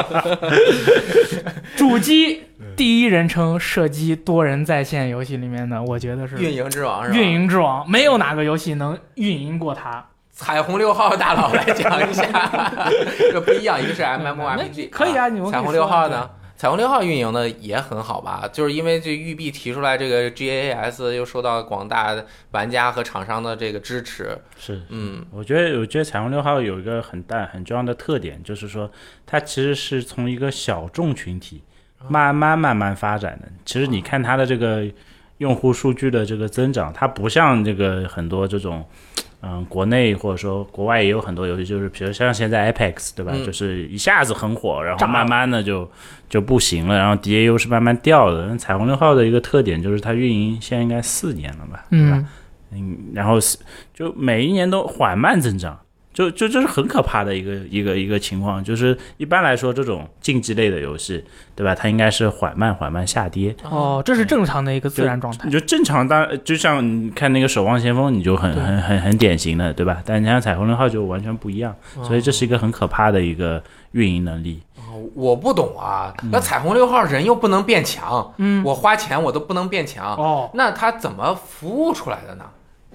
主机第一人称射击多人在线游戏里面的，我觉得是运营之王，是吧？运营之王，没有哪个游戏能运营过它。彩虹六号大佬来讲一下，这不一样，一个是 MMORPG，可以啊，你们彩虹六号呢？彩虹六号运营的也很好吧？就是因为这育碧提出来这个 GAS 又受到广大玩家和厂商的这个支持。是，嗯，我觉得我觉得彩虹六号有一个很大很重要的特点，就是说它其实是从一个小众群体慢慢慢慢发展的。其实你看它的这个用户数据的这个增长，它不像这个很多这种。嗯，国内或者说国外也有很多游戏，就是比如像现在 Apex 对吧？就是一下子很火，然后慢慢的就就不行了，然后 DAU 是慢慢掉的。彩虹六号的一个特点就是它运营现在应该四年了吧，对吧？嗯，然后就每一年都缓慢增长。就就这是很可怕的一个一个一个情况，就是一般来说这种竞技类的游戏，对吧？它应该是缓慢缓慢下跌。哦，这是正常的一个自然状态。你就正常当就像你看那个《守望先锋》，你就很很很很典型的，对吧？但你像《彩虹六号》就完全不一样，所以这是一个很可怕的一个运营能力。哦，我不懂啊，那《彩虹六号》人又不能变强，嗯，我花钱我都不能变强，哦，那它怎么服务出来的呢？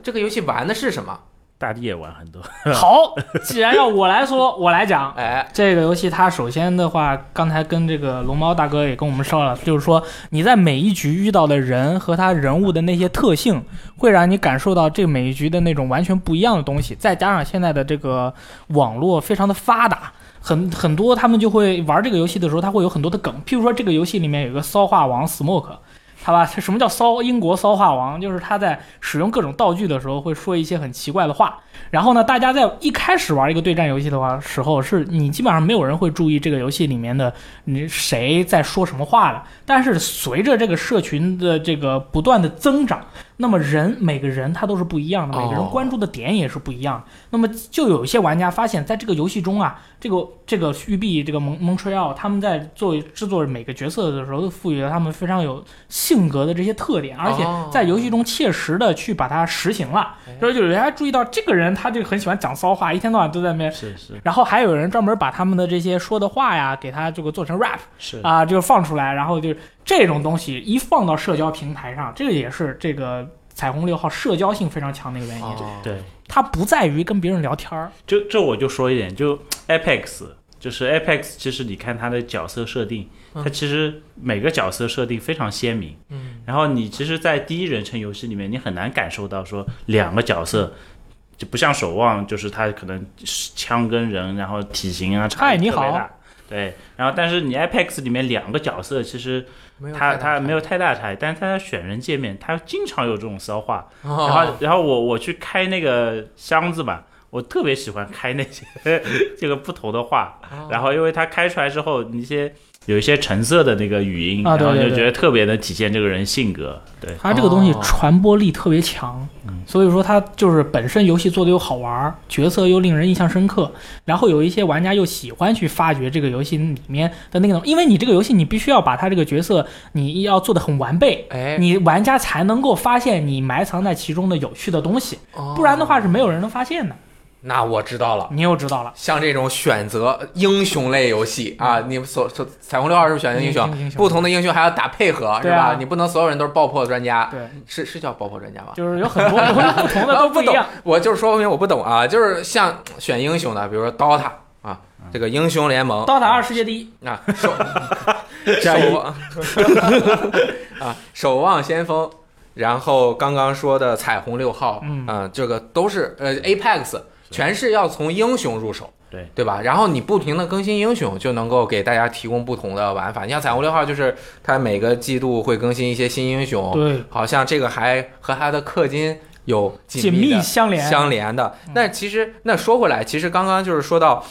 这个游戏玩的是什么？大地也玩很多。好，既然要我来说，我来讲。哎，这个游戏它首先的话，刚才跟这个龙猫大哥也跟我们说了，就是说你在每一局遇到的人和他人物的那些特性，会让你感受到这每一局的那种完全不一样的东西。再加上现在的这个网络非常的发达，很很多他们就会玩这个游戏的时候，他会有很多的梗。譬如说这个游戏里面有一个骚话王 Smoke。好吧，什么叫骚英国骚话王？就是他在使用各种道具的时候会说一些很奇怪的话。然后呢，大家在一开始玩一个对战游戏的话时候，是你基本上没有人会注意这个游戏里面的你谁在说什么话的。但是随着这个社群的这个不断的增长。那么人每个人他都是不一样的，每个人关注的点也是不一样。那么就有一些玩家发现，在这个游戏中啊，这个这个育碧这个蒙蒙吹奥他们在做制作每个角色的时候，都赋予了他们非常有性格的这些特点，而且在游戏中切实的去把它实行了。所以就有人还注意到这个人，他就很喜欢讲骚话，一天到晚都在那边。是是。然后还有人专门把他们的这些说的话呀，给他这个做成 rap，是啊，就放出来，然后就。这种东西一放到社交平台上，这个也是这个彩虹六号社交性非常强的一个原因。对，它不在于跟别人聊天儿。就这我就说一点，就 Apex，就是 Apex，其实你看它的角色设定，它其实每个角色设定非常鲜明。嗯。然后你其实，在第一人称游戏里面，你很难感受到说两个角色。就不像守望，就是他可能枪跟人，然后体型啊差你好，对，然后但是你 Apex 里面两个角色其实他他没有太大差异，但是他在选人界面他经常有这种骚话，然后然后我我去开那个箱子吧，我特别喜欢开那些 这个不同的话，然后因为他开出来之后那些。有一些橙色的那个语音，然后就觉得特别能体现这个人性格。对，它这个东西传播力特别强，所以说它就是本身游戏做的又好玩，角色又令人印象深刻，然后有一些玩家又喜欢去发掘这个游戏里面的那个，因为你这个游戏你必须要把它这个角色你要做的很完备，哎，你玩家才能够发现你埋藏在其中的有趣的东西，不然的话是没有人能发现的。那我知道了，你又知道了。像这种选择英雄类游戏啊，你所所彩虹六号是选择英雄，不同的英雄还要打配合，是吧？你不能所有人都是爆破专家。对，是是叫爆破专家吧？就是有很多不同的 都不一样。我就是说明我不懂啊，就是像选英雄的，比如说 DOTA 啊，这个英雄联盟，DOTA 二世界第一啊，守 守 啊，守望先锋，然后刚刚说的彩虹六号，嗯，这个都是呃 Apex。全是要从英雄入手，对对吧？然后你不停的更新英雄，就能够给大家提供不同的玩法。你像彩虹六号，就是它每个季度会更新一些新英雄，对，好像这个还和它的氪金有紧密相连相连的。那其实那说回来，其实刚刚就是说到，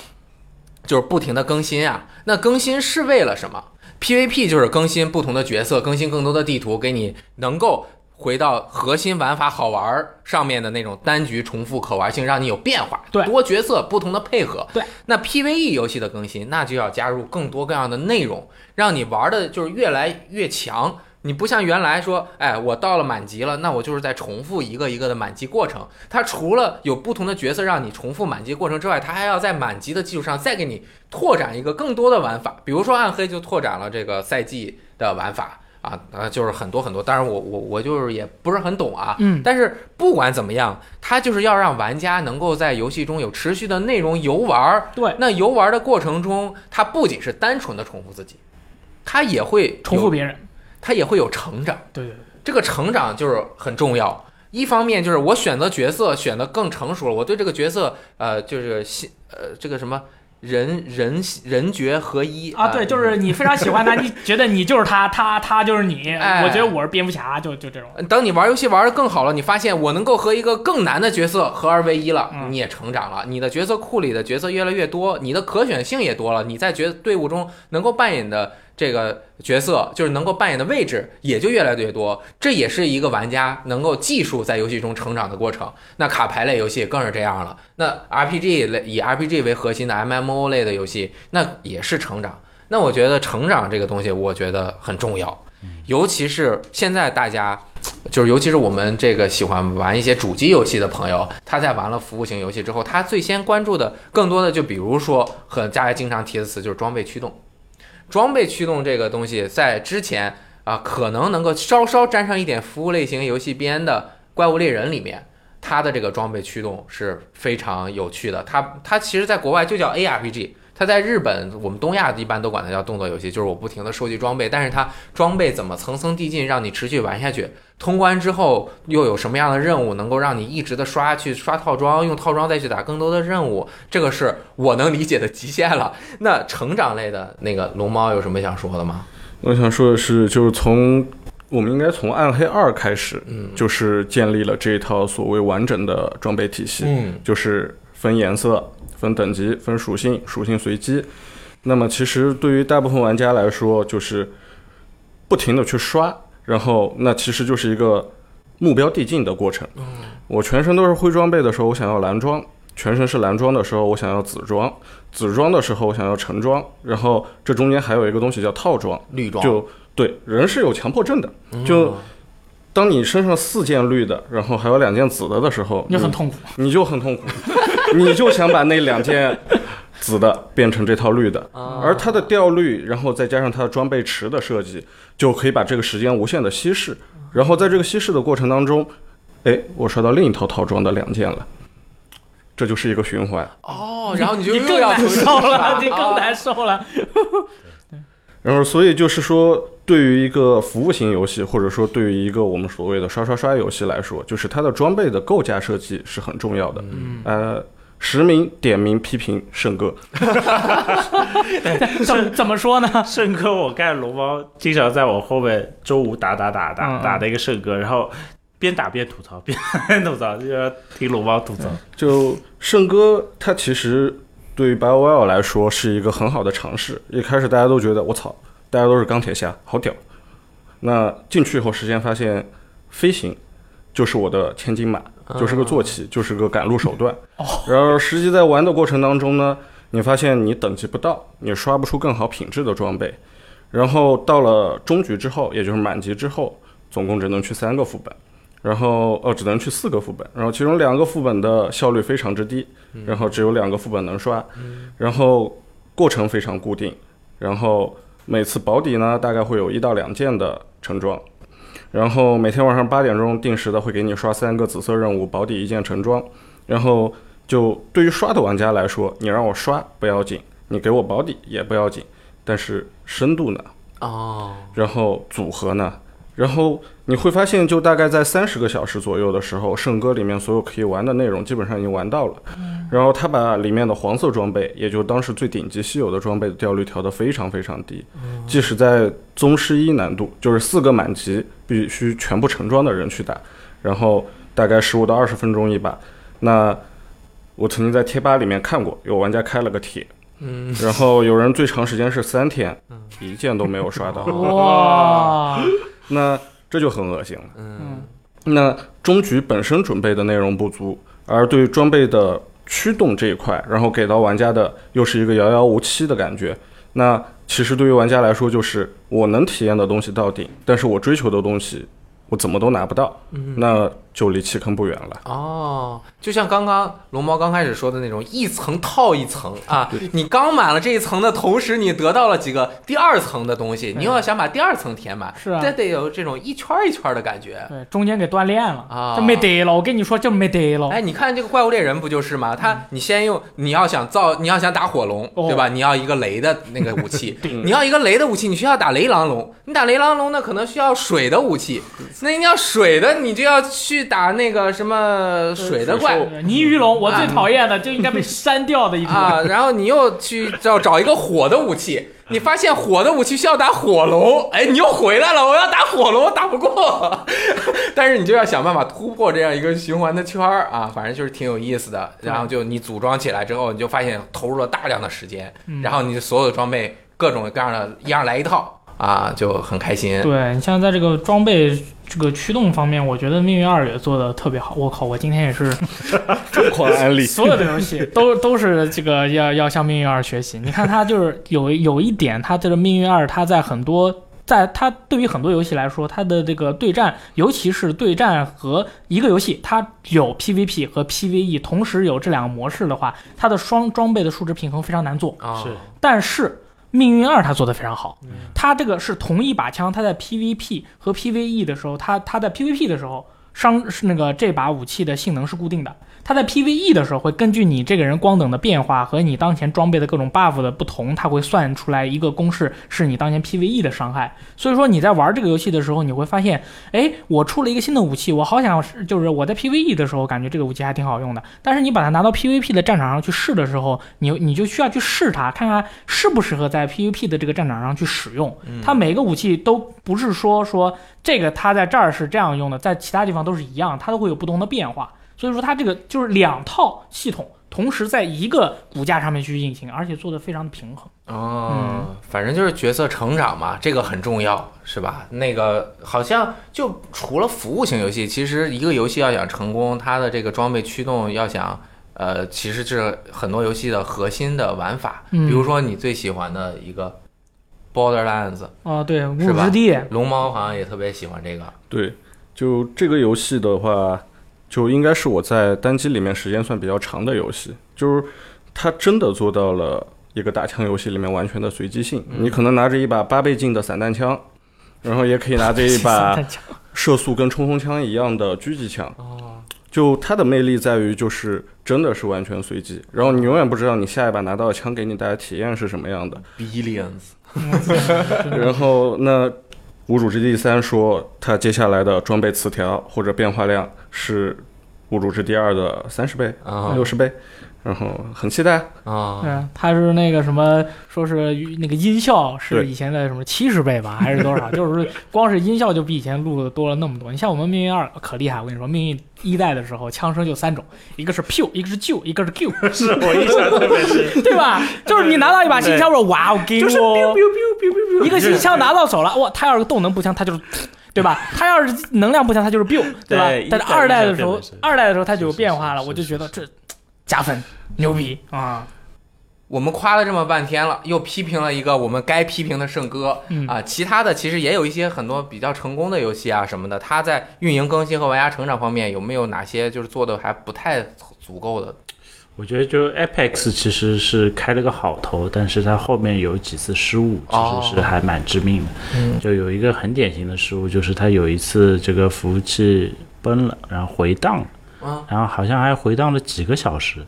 就是不停的更新啊。那更新是为了什么？PVP 就是更新不同的角色，更新更多的地图，给你能够。回到核心玩法好玩上面的那种单局重复可玩性，让你有变化，对，多角色不同的配合，对。那 PVE 游戏的更新，那就要加入更多各样的内容，让你玩的就是越来越强。你不像原来说，哎，我到了满级了，那我就是在重复一个一个的满级过程。它除了有不同的角色让你重复满级过程之外，它还要在满级的基础上再给你拓展一个更多的玩法。比如说暗黑就拓展了这个赛季的玩法。啊啊，就是很多很多，当然我我我就是也不是很懂啊，嗯，但是不管怎么样，它就是要让玩家能够在游戏中有持续的内容游玩儿，对，那游玩的过程中，它不仅是单纯的重复自己，它也会重复别人，它也会有成长，对对对，这个成长就是很重要。一方面就是我选择角色选的更成熟了，我对这个角色呃就是新呃这个什么。人人人觉合一啊，对，就是你非常喜欢他，你 觉得你就是他，他他就是你。我觉得我是蝙蝠侠，就就这种。等你玩游戏玩的更好了，你发现我能够和一个更难的角色合二为一了，你也成长了。你的角色库里的角色越来越多，你的可选性也多了，你在角队伍中能够扮演的。这个角色就是能够扮演的位置也就越来越多，这也是一个玩家能够技术在游戏中成长的过程。那卡牌类游戏更是这样了。那 RPG 类以 RPG 为核心的 MMO 类的游戏，那也是成长。那我觉得成长这个东西，我觉得很重要。尤其是现在大家，就是尤其是我们这个喜欢玩一些主机游戏的朋友，他在玩了服务型游戏之后，他最先关注的更多的就比如说和大家经常提的词就是装备驱动。装备驱动这个东西，在之前啊，可能能够稍稍沾上一点服务类型游戏边的怪物猎人里面，它的这个装备驱动是非常有趣的。它它其实在国外就叫 ARPG。它在日本，我们东亚一般都管它叫动作游戏，就是我不停的收集装备，但是它装备怎么层层递进，让你持续玩下去？通关之后又有什么样的任务能够让你一直的刷去刷套装，用套装再去打更多的任务？这个是我能理解的极限了。那成长类的那个龙猫有什么想说的吗？我想说的是，就是从我们应该从暗黑二开始，嗯，就是建立了这一套所谓完整的装备体系，嗯，就是分颜色。分等级、分属性、属性随机。那么，其实对于大部分玩家来说，就是不停的去刷，然后那其实就是一个目标递进的过程。我全身都是灰装备的时候，我想要蓝装；全身是蓝装的时候，我想要紫装；紫装的时候，我想要橙装。然后这中间还有一个东西叫套装，绿装。就对，人是有强迫症的。就当你身上四件绿的，然后还有两件紫的的时候，你很痛苦，你就很痛苦。你就想把那两件紫的变成这套绿的，而它的掉率，然后再加上它的装备池的设计，就可以把这个时间无限的稀释。然后在这个稀释的过程当中，哎，我刷到另一套套装的两件了，这就是一个循环。哦，然后你就 更难受了，你更难受了。然后所以就是说，对于一个服务型游戏，或者说对于一个我们所谓的刷刷刷游戏来说，就是它的装备的构架设计是很重要的。嗯，呃，实名点名批评胜哥。怎怎么说呢？胜哥，我盖龙猫经常在我后面周五打打打打打的一个胜哥，然后边打边吐槽，边 吐槽，就要听龙猫吐槽。就胜哥他其实。对于 BioWare 来说是一个很好的尝试。一开始大家都觉得我操，大家都是钢铁侠，好屌。那进去以后，时间发现飞行就是我的千金马，就是个坐骑，就是个赶路手段。然后实际在玩的过程当中呢，你发现你等级不到，你刷不出更好品质的装备。然后到了中局之后，也就是满级之后，总共只能去三个副本。然后哦，只能去四个副本，然后其中两个副本的效率非常之低，然后只有两个副本能刷，然后过程非常固定，然后每次保底呢大概会有一到两件的成装，然后每天晚上八点钟定时的会给你刷三个紫色任务，保底一件成装，然后就对于刷的玩家来说，你让我刷不要紧，你给我保底也不要紧，但是深度呢？哦，然后组合呢？然后你会发现，就大概在三十个小时左右的时候，圣歌里面所有可以玩的内容基本上已经玩到了。然后他把里面的黄色装备，也就当时最顶级稀有的装备的掉率调得非常非常低。即使在宗师一难度，就是四个满级必须全部成装的人去打，然后大概十五到二十分钟一把。那我曾经在贴吧里面看过，有玩家开了个帖，嗯，然后有人最长时间是三天，一件都没有刷到。哇！那这就很恶心了。嗯，那中局本身准备的内容不足，而对装备的驱动这一块，然后给到玩家的又是一个遥遥无期的感觉。那其实对于玩家来说，就是我能体验的东西到顶，但是我追求的东西。我怎么都拿不到，那就离弃坑不远了。哦，就像刚刚龙猫刚开始说的那种，一层套一层啊，你刚满了这一层的同时，你得到了几个第二层的东西，你又要想把第二层填满，是啊，这得有这种一圈一圈的感觉。对，中间给锻炼了啊，就没得了。我跟你说，就没得了。哎，你看这个怪物猎人不就是吗？他你先用，你要想造，你要想打火龙，对吧？你要一个雷的那个武器，你要一个雷的武器，你需要打雷狼龙。你打雷狼龙那，可能需要水的武器。那你要水的，你就要去打那个什么水的怪，泥鱼龙，我最讨厌的就应该被删掉的一啊。然后你又去找找一个火的武器，你发现火的武器需要打火龙，哎，你又回来了，我要打火龙，我打不过。但是你就要想办法突破这样一个循环的圈儿啊，反正就是挺有意思的。然后就你组装起来之后，你就发现投入了大量的时间，然后你所有的装备各种各样的一样来一套。啊，就很开心。对你像在这个装备这个驱动方面，我觉得命运二也做的特别好。我靠，我今天也是 疯狂安利，所有的游戏都都是这个要要向命运二学习。你看它就是有有一点，它这个命运二，它在很多在它对于很多游戏来说，它的这个对战，尤其是对战和一个游戏，它有 PVP 和 PVE 同时有这两个模式的话，它的双装备的数值平衡非常难做。是，但是。命运二，他做的非常好。他这个是同一把枪，他在 PVP 和 PVE 的时候，他他在 PVP 的时候伤是那个这把武器的性能是固定的。它在 PVE 的时候会根据你这个人光等的变化和你当前装备的各种 buff 的不同，它会算出来一个公式，是你当前 PVE 的伤害。所以说你在玩这个游戏的时候，你会发现，哎，我出了一个新的武器，我好想就是我在 PVE 的时候感觉这个武器还挺好用的，但是你把它拿到 PVP 的战场上去试的时候，你你就需要去试它，看看适不适合在 PVP 的这个战场上去使用。它每个武器都不是说说这个它在这儿是这样用的，在其他地方都是一样，它都会有不同的变化。所以说它这个就是两套系统同时在一个骨架上面去运行，而且做的非常的平衡。哦，反正就是角色成长嘛，这个很重要，是吧？那个好像就除了服务型游戏，其实一个游戏要想成功，它的这个装备驱动要想，呃，其实是很多游戏的核心的玩法。比如说你最喜欢的一个 Borderlands，哦，对，是吧？龙猫好像也特别喜欢这个。对，就这个游戏的话。就应该是我在单机里面时间算比较长的游戏，就是它真的做到了一个打枪游戏里面完全的随机性。你可能拿着一把八倍镜的散弹枪，然后也可以拿着一把 射速跟冲锋枪一样的狙击枪，就它的魅力在于就是真的是完全随机，然后你永远不知道你下一把拿到的枪给你带来体验是什么样的。Billions，然后那无主之地三说它接下来的装备词条或者变化量是无主之地二的三十倍、啊。六十倍，然后很期待。啊，对，它是那个什么，说是那个音效是以前的什么七十倍吧，还是多少？就是光是音效就比以前录的多了那么多。你像我们命运二可厉害，我跟你说，命运一代的时候枪声就三种，一个是 pew，一个是救，一个是 q，是我印象特别深。对吧？就是你拿到一把新枪，我说哇，我给就是我 biu biu biu biu biu biu 一个新枪拿到手了，哇，他要是个动能步枪，他就是。对吧？它要是能量步枪，它就是 biu，对吧？对但是二代的时候二代的时候它就有变化了，是我就觉得这加分，牛逼啊！我们夸了这么半天了，又批评了一个我们该批评的圣歌、嗯啊，其他的其实也有一些很多比较成功的游戏啊什么的，它在运营更新和玩家成长方面有没有哪些就是做的还不太足够的？我觉得就 Apex 其实是开了个好头，但是它后面有几次失误，哦其实是还蛮致命的。嗯就有一个很典型的失误，就是它有一次这个服务器崩了，然后回荡，啊然后好像还回荡了几个小时。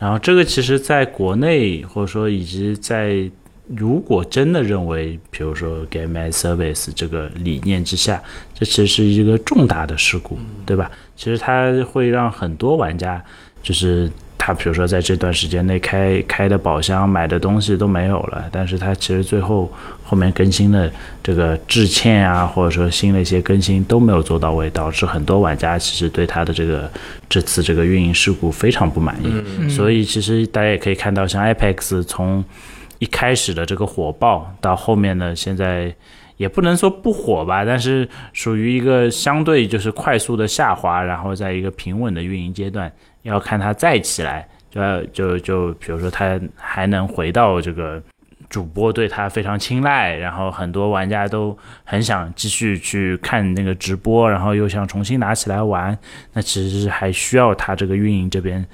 然后这个其实在国内或者说以及在如果真的认为，比如说 Game as Service 这个理念之下，这其实是一个重大的事故，对吧？其实它会让很多玩家就是他比如说在这段时间内开开的宝箱买的东西都没有了，但是他其实最后后面更新的这个致歉啊，或者说新的一些更新都没有做到位，导致很多玩家其实对他的这个这次这个运营事故非常不满意。嗯所以其实大家也可以看到，像 Apex 从一开始的这个火爆，到后面呢，现在也不能说不火吧，但是属于一个相对就是快速的下滑，然后在一个平稳的运营阶段，要看他再起来，就就就比如说他还能回到这个。主播对他非常青睐，然后很多玩家都很想继续去看那个直播，然后又想重新拿起来玩，那其实还需要他这个运营这边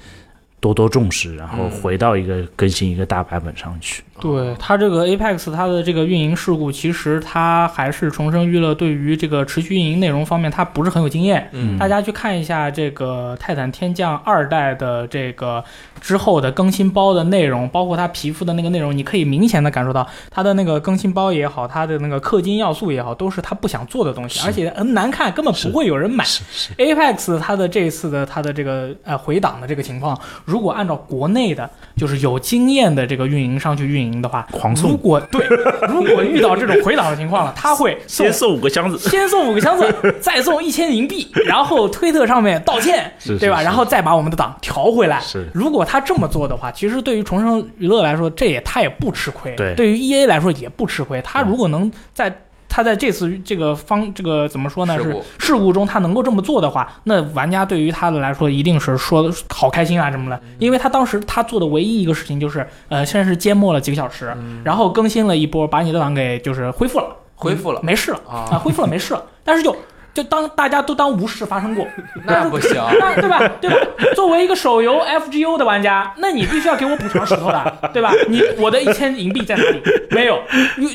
多多重视，然后回到一个更新一个大版本上去。对它这个 Apex 它的这个运营事故，其实它还是重生娱乐对于这个持续运营内容方面，它不是很有经验。嗯大家去看一下这个《泰坦天降》二代的这个之后的更新包的内容，包括它皮肤的那个内容，你可以明显的感受到它的那个更新包也好，它的那个氪金要素也好，都是它不想做的东西，而且很难看，根本不会有人买。是是，Apex 它的这一次的它的这个呃回档的这个情况，如果按照国内的，就是有经验的这个运营商去运营的话，狂送如果对，如果遇到这种回档的情况了，他会送先送五个箱子，先送五个箱子，再送一千银币，然后推特上面道歉，是对吧？然后再把我们的档调回来。是如果他这么做的话，其实对于重生娱乐来说，这也他也不吃亏。对于 E A 来说也不吃亏。他如果能在他在这次这个方这个怎么说呢？是事故中他能够这么做的话，那玩家对于他的来说一定是说好开心啊什么的，因为他当时他做的唯一一个事情就是，呃，现在是缄默了几个小时，然后更新了一波，把你的档给就是恢复了，恢复了。没事了。啊。啊，恢复了没事了，但是就就当大家都当无事发生过，那不行，那对吧？对吧？作为一个手游 FGO 的玩家，那你必须要给我补偿石头的，对吧？你我的一千银币在哪里？没有，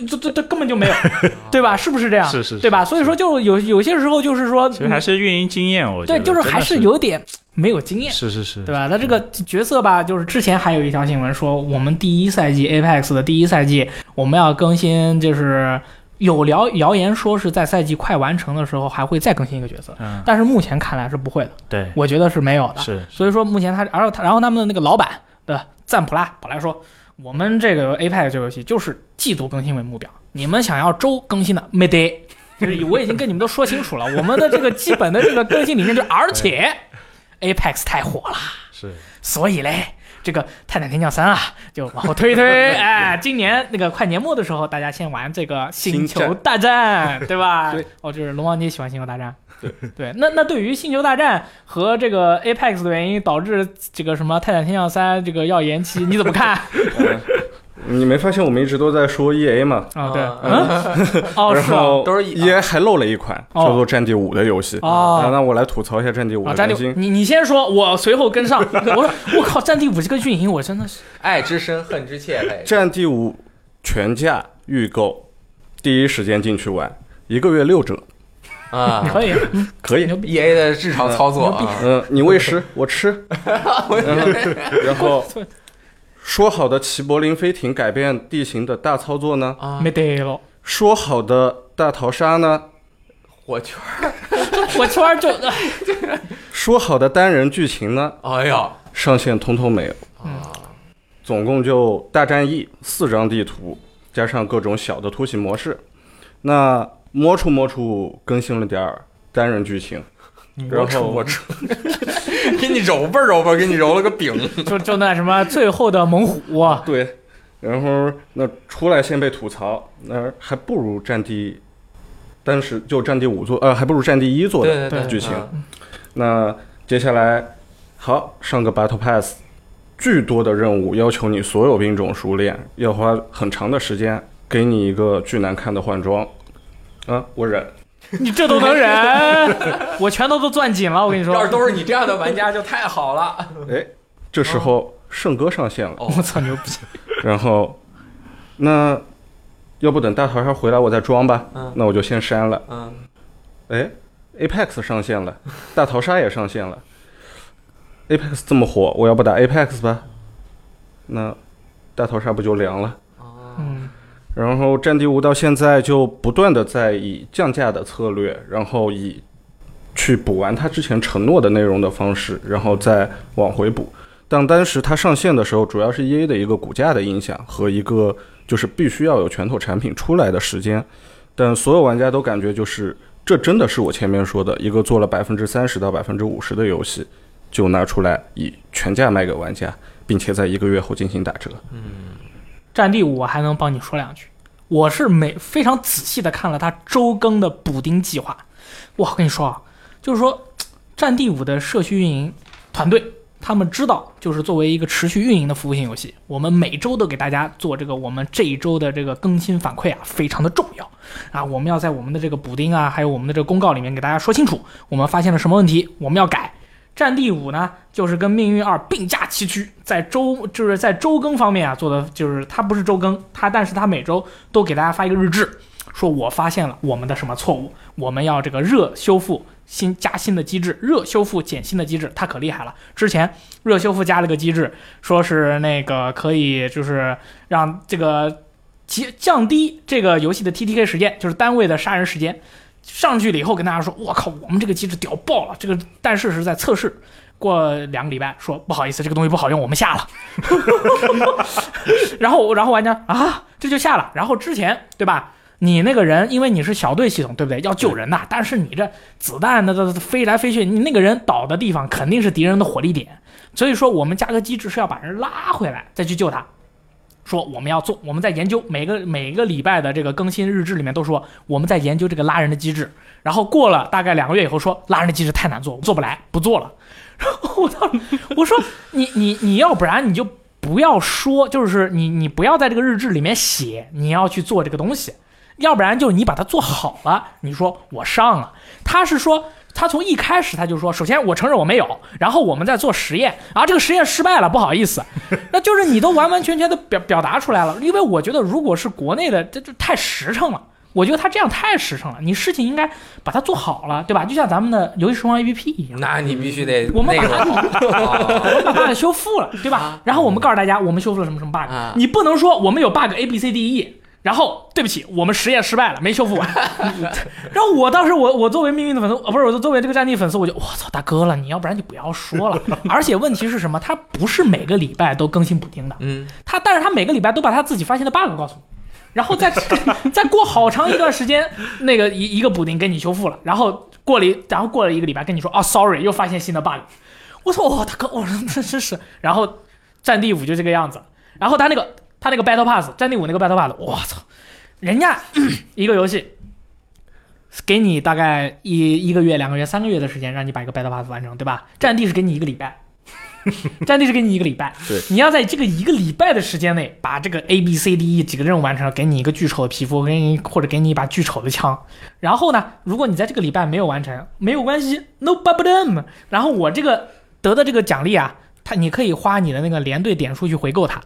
这这这根本就没有，对吧？是不是这样？是是是对吧？所以说就有有些时候就是说，其实还是运营经验，我觉得对，就是还是是有点没有经验。是是是，对吧？那这个角色吧，就是之前还有一条新闻说，我们第一赛季 Apex 的第一赛季，我们要更新，就是有谣谣言说是在赛季快完成的时候还会再更新一个角色，嗯，但是目前看来是不会的，对，我觉得是没有的。是所以说目前他，然后他，然后他们的那个老板的赞普拉本来说，我们这个 Apex 这个游戏就是季度更新为目标，你们想要周更新的没得。就是我已经跟你们都说清楚了，我们的这个基本的这个更新理念就是，而且 Apex 太火了，是所以嘞，这个《泰坦天降三》啊，就往后推一推。哎，今年那个快年末的时候，大家先玩这个《星球大战》，对吧？对。哦，就是龙王，你也喜欢《星球大战》？对对。那那对于《星球大战》和这个 Apex 的原因，导致这个什么《泰坦天降三》这个要延期，你怎么看？你没发现我们一直都在说 E A 吗？啊，对，然后都是 E A 还漏了一款哦叫做《战地五》的游戏。啊，哦。那我来吐槽一下《战地五》啊，战地的更，新。你你先说，我随后跟上。我说，我靠，战地五这个运营，我真的是 爱之深，恨之切，嘿《战地五》全价预购，第一时间进去玩，一个月六折。啊，可以，可以。E A 的日常操作啊，嗯，你喂食，我吃。然后说好的齐柏林飞艇改变地形的大操作呢？啊没得了。说好的大逃杀呢？火圈，火圈儿就，说好的单人剧情呢？哎呀，上线通通没有啊。总共就大战役四张地图，加上各种小的突袭模式。那摸出摸出更新了点儿单人剧情，然后我吃，给你揉吧揉吧，给你揉了个饼，就就那什么最后的猛虎啊，对，然后那出来先被吐槽，那还不如战地，当时就战地五座，呃，还不如战地一做的对对对，剧情。嗯那接下来，好上个 Battle Pass，巨多的任务要求你所有兵种熟练，要花很长的时间，给你一个巨难看的换装，啊，我忍。你这都能忍？我拳头都攥紧了，我跟你说。要是都是你这样的玩家就太好了。哎，这时候圣哥上线了，哦我操牛逼！然后那要不等大逃杀回来我再装吧，嗯那我就先删了。嗯，哎，Apex 上线了，大逃杀也上线了。Apex 这么火，我要不打 Apex 吧？那大逃杀不就凉了？嗯，然后战地五到现在就不断的在以降价的策略，然后以去补完他之前承诺的内容的方式，然后再往回补。但当时它上线的时候，主要是 EA 的一个股价的影响和一个就是必须要有拳头产品出来的时间。但所有玩家都感觉就是这真的是我前面说的一个做了百分之三十到百分之五十的游戏，就拿出来以全价卖给玩家，并且在一个月后进行打折。嗯战地五我还能帮你说两句，我是每非常仔细的看了他周更的补丁计划。我跟你说啊，就是说战地五的社区运营团队。他们知道，就是作为一个持续运营的服务性游戏，我们每周都给大家做这个我们这一周的这个更新反馈啊，非常的重要啊。我们要在我们的这个补丁啊，还有我们的这个公告里面给大家说清楚，我们发现了什么问题，我们要改。战地五呢，就是跟命运二并驾齐驱，在周就是在周更方面啊做的就是它不是周更，它但是它每周都给大家发一个日志，说我发现了我们的什么错误，我们要这个热修复新加新的机制，热修复减新的机制，它可厉害了。之前热修复加了个机制，说是那个可以就是让这个降降低这个游戏的 TTK 时间，就是单位的杀人时间。上去了以后跟大家说，我靠，我们这个机制屌爆了！这个但是是在测试，过两个礼拜说不好意思，这个东西不好用，我们下了。然后然后玩家啊，这就下了。然后之前对吧？你那个人因为你是小队系统，对不对？要救人呐，但是你这子弹的飞来飞去，你那个人倒的地方肯定是敌人的火力点，所以说我们加个机制是要把人拉回来再去救他。说我们要做，我们在研究每个每个礼拜的这个更新日志里面都说我们在研究这个拉人的机制，然后过了大概两个月以后说拉人的机制太难做，做不来，不做了。然后我当时我说你你你要不然你就不要说，就是你你不要在这个日志里面写你要去做这个东西，要不然就你把它做好了，你说我上了，他是说。他从一开始他就说，首先我承认我没有，然后我们在做实验，然后这个实验失败了，不好意思，那就是你都完完全全的表表达出来了。因为我觉得如果是国内的，这就太实诚了。我觉得他这样太实诚了，你事情应该把它做好了，对吧？就像咱们的游戏时光 APP 一样，那你必须得我们把它内容好我们把 bug 修复了，对吧？然后我们告诉大家，我们修复了什么什么 bug，啊你不能说我们有 bug A B C D E。然后，对不起，我们实验失败了，没修复完。然后我当时，我我作为命运的粉丝，呃，不是我作为这个战地粉丝，我就我操，大哥了，你要不然就不要说了。而且问题是什么？他不是每个礼拜都更新补丁的，嗯，他但是他每个礼拜都把他自己发现的 bug 告诉你，然后再再 过好长一段时间，那个一一个补丁给你修复了，然后过了然后过了一个礼拜跟你说，哦，sorry，又发现新的 bug。我说，哇、大哥，我说这真是。然后战地五就这个样子，然后他那个他那个 battle pass，战地五那个 battle pass，我操，人家 一个游戏。给你大概一一个月、两个月、三个月的时间，让你把一个 battle pass 完成，对吧？战地是给你一个礼拜，战地是给你一个礼拜，对，你要在这个一个礼拜的时间内把这个 A B C D E 几个任务完成了，给你一个巨丑的皮肤，给你或者给你一把巨丑的枪。然后呢，如果你在这个礼拜没有完成，没有关系，no problem。然后我这个得的这个奖励啊，他你可以花你的那个连队点数去回购它，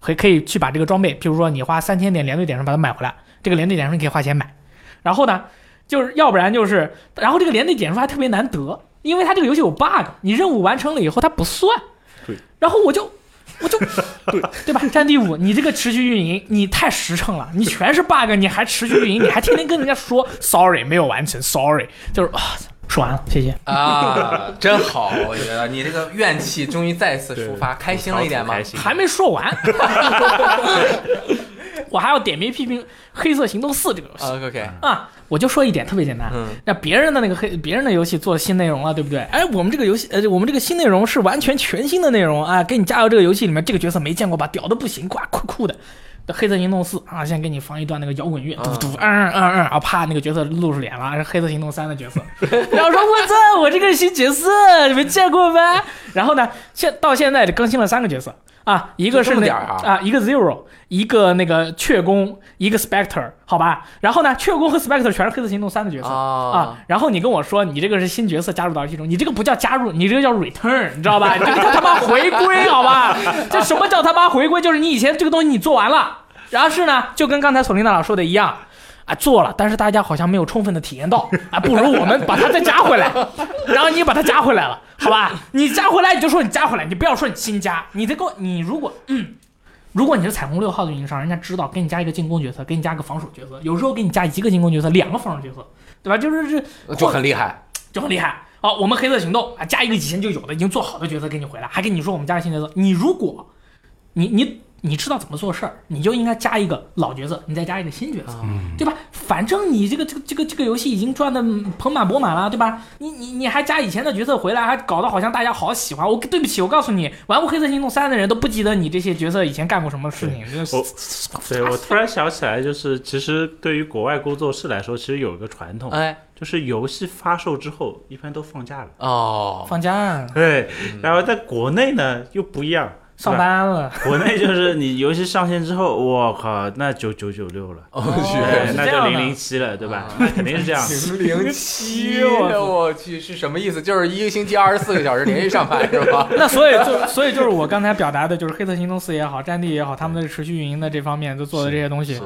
可可以去把这个装备，譬如说你花三千点连队点数把它买回来，这个连队点数你可以花钱买。然后呢，就是要不然就是，然后这个连队点数还特别难得，因为它这个游戏有 bug，你任务完成了以后它不算。对。然后我就，我就，对 对吧？战地五，你这个持续运营，你太实诚了，你全是 bug，你还持续运营，你还天天跟人家说 sorry 没有完成，sorry，就是啊，说完了，谢谢啊，真好，我觉得你这个怨气终于再次抒发，开心了一点吗？还没说完。我还要点名批评《黑色行动四》这个游戏。OK，啊，我就说一点特别简单。嗯，那别人的那个黑，别人的游戏做新内容了，对不对？哎，我们这个游戏，呃，我们这个新内容是完全全新的内容啊，给你加入这个游戏里面，这个角色没见过吧？屌的不行，哇，酷酷的。《黑色行动四》啊，先给你放一段那个摇滚乐，嘟嘟，嗯嗯嗯嗯，啊，啪，那个角色露出脸了，是《黑色行动三》的角色。然后说：“我操，我这个新角色，你没见过吗？”然后呢，现到现在更新了三个角色。啊，一个是那啊，一个 Zero，一个那个雀弓，一个 Spectre，好吧。然后呢，雀弓和 Spectre 全是黑色行动三的角色啊。然后你跟我说，你这个是新角色加入到游戏中，你这个不叫加入，你这个叫 Return，你知道吧？你这个叫他妈回归，好吧？这什么叫他妈回归？就是你以前这个东西你做完了，然后是呢，就跟刚才索林娜老说的一样。啊，做了，但是大家好像没有充分的体验到啊，不如我们把它再加回来，然后你把它加回来了，好吧？你加回来你就说你加回来，你不要说你新加，你这个你如果嗯，如果你是彩虹六号的运营商，人家知道给你加一个进攻角色，给你加个防守角色，有时候给你加一个进攻角色，两个防守角色，对吧？就是这就很厉害，就很厉害。好，我们黑色行动啊，加一个以前就有的已经做好的角色给你回来，还跟你说我们加个新角色，你如果你你。你知道怎么做事儿，你就应该加一个老角色，你再加一个新角色，嗯对吧？反正你这个这个这个这个游戏已经赚的盆满钵满了，对吧？你你你还加以前的角色回来，还搞得好像大家好喜欢。我对不起，我告诉你，玩过《黑色行动三》的人都不记得你这些角色以前干过什么事情。我，对我突然想起来，就是其实对于国外工作室来说，其实有一个传统，哎，就是游戏发售之后一般都放假了。哦，放假。对，然后在国内呢又不一样。上班了，国内就是你游戏上线之后，我靠，那九九九六了，哦去，那就零零七了，对吧？那肯定是这样。零零七，我去，是什么意思？就是一个星期二十四个小时连续上班是吧？那所以就所以就是我刚才表达的，就是《黑色行动四》也好，《战地》也好，他们的持续运营的这方面都做的这些东西。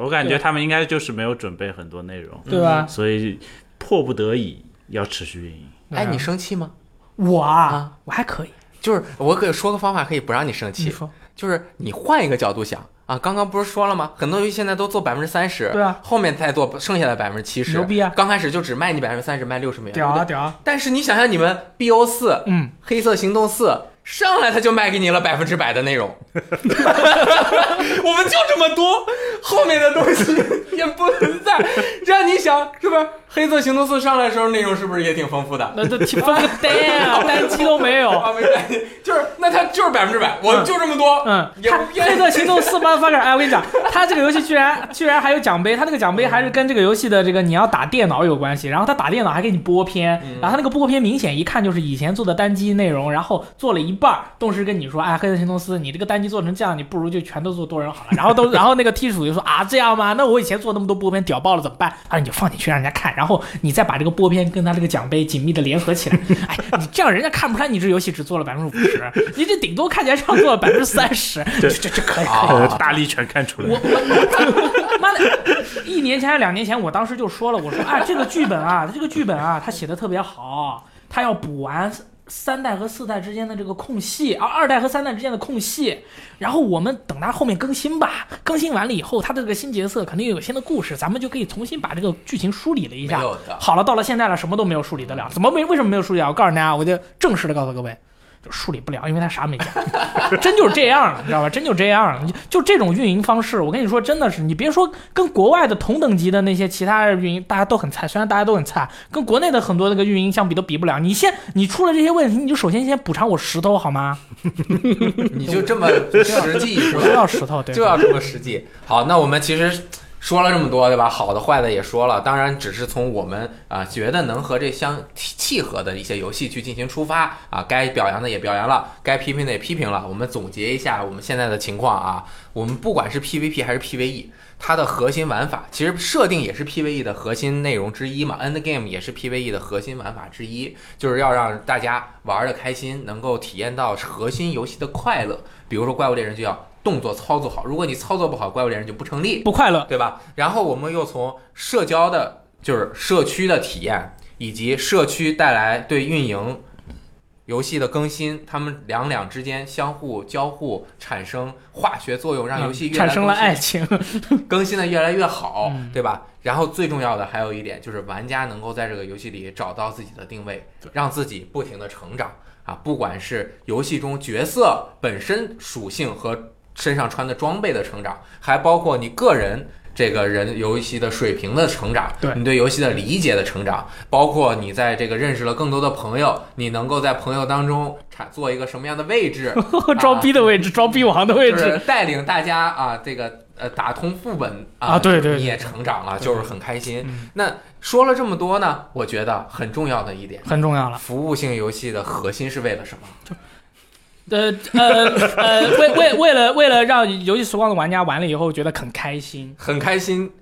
我感觉他们应该就是没有准备很多内容，对吧？所以迫不得已要持续运营。哎，你生气吗？我啊，我还可以。就是我可以说个方法，可以不让你生气。就是你换一个角度想啊，刚刚不是说了吗？很多游戏现在都做百分之三十，对啊，后面再做剩下的百分之七十，牛逼啊！刚开始就只卖你百分之三十，卖六十美元，屌啊屌啊！但是你想想，你们 BO 四，嗯，黑色行动四。上来他就卖给你了百分之百的内容，我们就这么多，后面的东西 也不存在，让你想是不是？黑色行动四上来的时候内容是不是也挺丰富的？那都分个单啊，单机都没有 啊，没单机，就是那它就是百分之百，我就这么多，嗯，黑色行动四八发个，哎，我跟你讲，他这个游戏居然居然还有奖杯，他那个奖杯还是跟这个游戏的这个你要打电脑有关系，然后他打电脑还给你播片，然后他那个播片明显一看就是以前做的单机内容，然后做了一。半儿，动视跟你说，哎，黑色行动四，你这个单机做成这样，你不如就全都做多人好了。然后都，然后那个 T 主就说啊，这样吗？那我以前做那么多波片，屌爆了怎么办？啊，你就放进去让人家看，然后你再把这个波片跟他这个奖杯紧密的联合起来。哎，你这样人家看不出来你这游戏只做了百分之五十，你这顶多看起来像做了百分之三十。这这这可以，大力全看出来。我我妈的，一年前还是两年前，我当时就说了，我说啊，这个剧本啊，这个剧本啊，他写的特别好，他要补完。三代和四代之间的这个空隙，啊，二代和三代之间的空隙，然后我们等它后面更新吧。更新完了以后，它的这个新角色肯定有新的故事，咱们就可以重新把这个剧情梳理了一下。好了，到了现在了，什么都没有梳理得了。怎么没？为什么没有梳理啊？我告诉大家，我就正式的告诉各位。处理不了，因为他啥没讲，真就是这样了，你知道吧？真就这样就这种运营方式，我跟你说，真的是，你别说跟国外的同等级的那些其他运营，大家都很菜，虽然大家都很菜，跟国内的很多那个运营相比都比不了。你先，你出了这些问题，你就首先先补偿我石头好吗？你就这么实际是吧？就要石头，对，就要这么实际。好，那我们其实。说了这么多，对吧？好的、坏的也说了，当然只是从我们啊觉得能和这相契合的一些游戏去进行出发啊，该表扬的也表扬了，该批评的也批评了。我们总结一下我们现在的情况啊，我们不管是 PVP 还是 PVE，它的核心玩法其实设定也是 PVE 的核心内容之一嘛，End Game 也是 PVE 的核心玩法之一，就是要让大家玩的开心，能够体验到核心游戏的快乐。比如说怪物猎人就要。动作操作好，如果你操作不好，怪物猎人就不成立，不快乐，对吧？然后我们又从社交的就是社区的体验，以及社区带来对运营游戏的更新，他们两两之间相互交互产生化学作用，让游戏越来产生了爱情，更新的越来越好，对吧？然后最重要的还有一点就是玩家能够在这个游戏里找到自己的定位，让自己不停的成长啊！不管是游戏中角色本身属性和身上穿的装备的成长，还包括你个人。这个人游戏的水平的成长，对你对游戏的理解的成长，包括你在这个认识了更多的朋友，你能够在朋友当中产做一个什么样的位置，装逼的位置，装逼王的位就是置，带领大家啊，这个呃打通副本啊对对对你也成长了，就是很开心嗯。那说了这么多呢，我觉得很重要的一点，很重要了。服务性游戏的核心是为了什么？呃呃呃，为为为了为了让游戏时光的玩家玩了以后觉得很开心，很开心，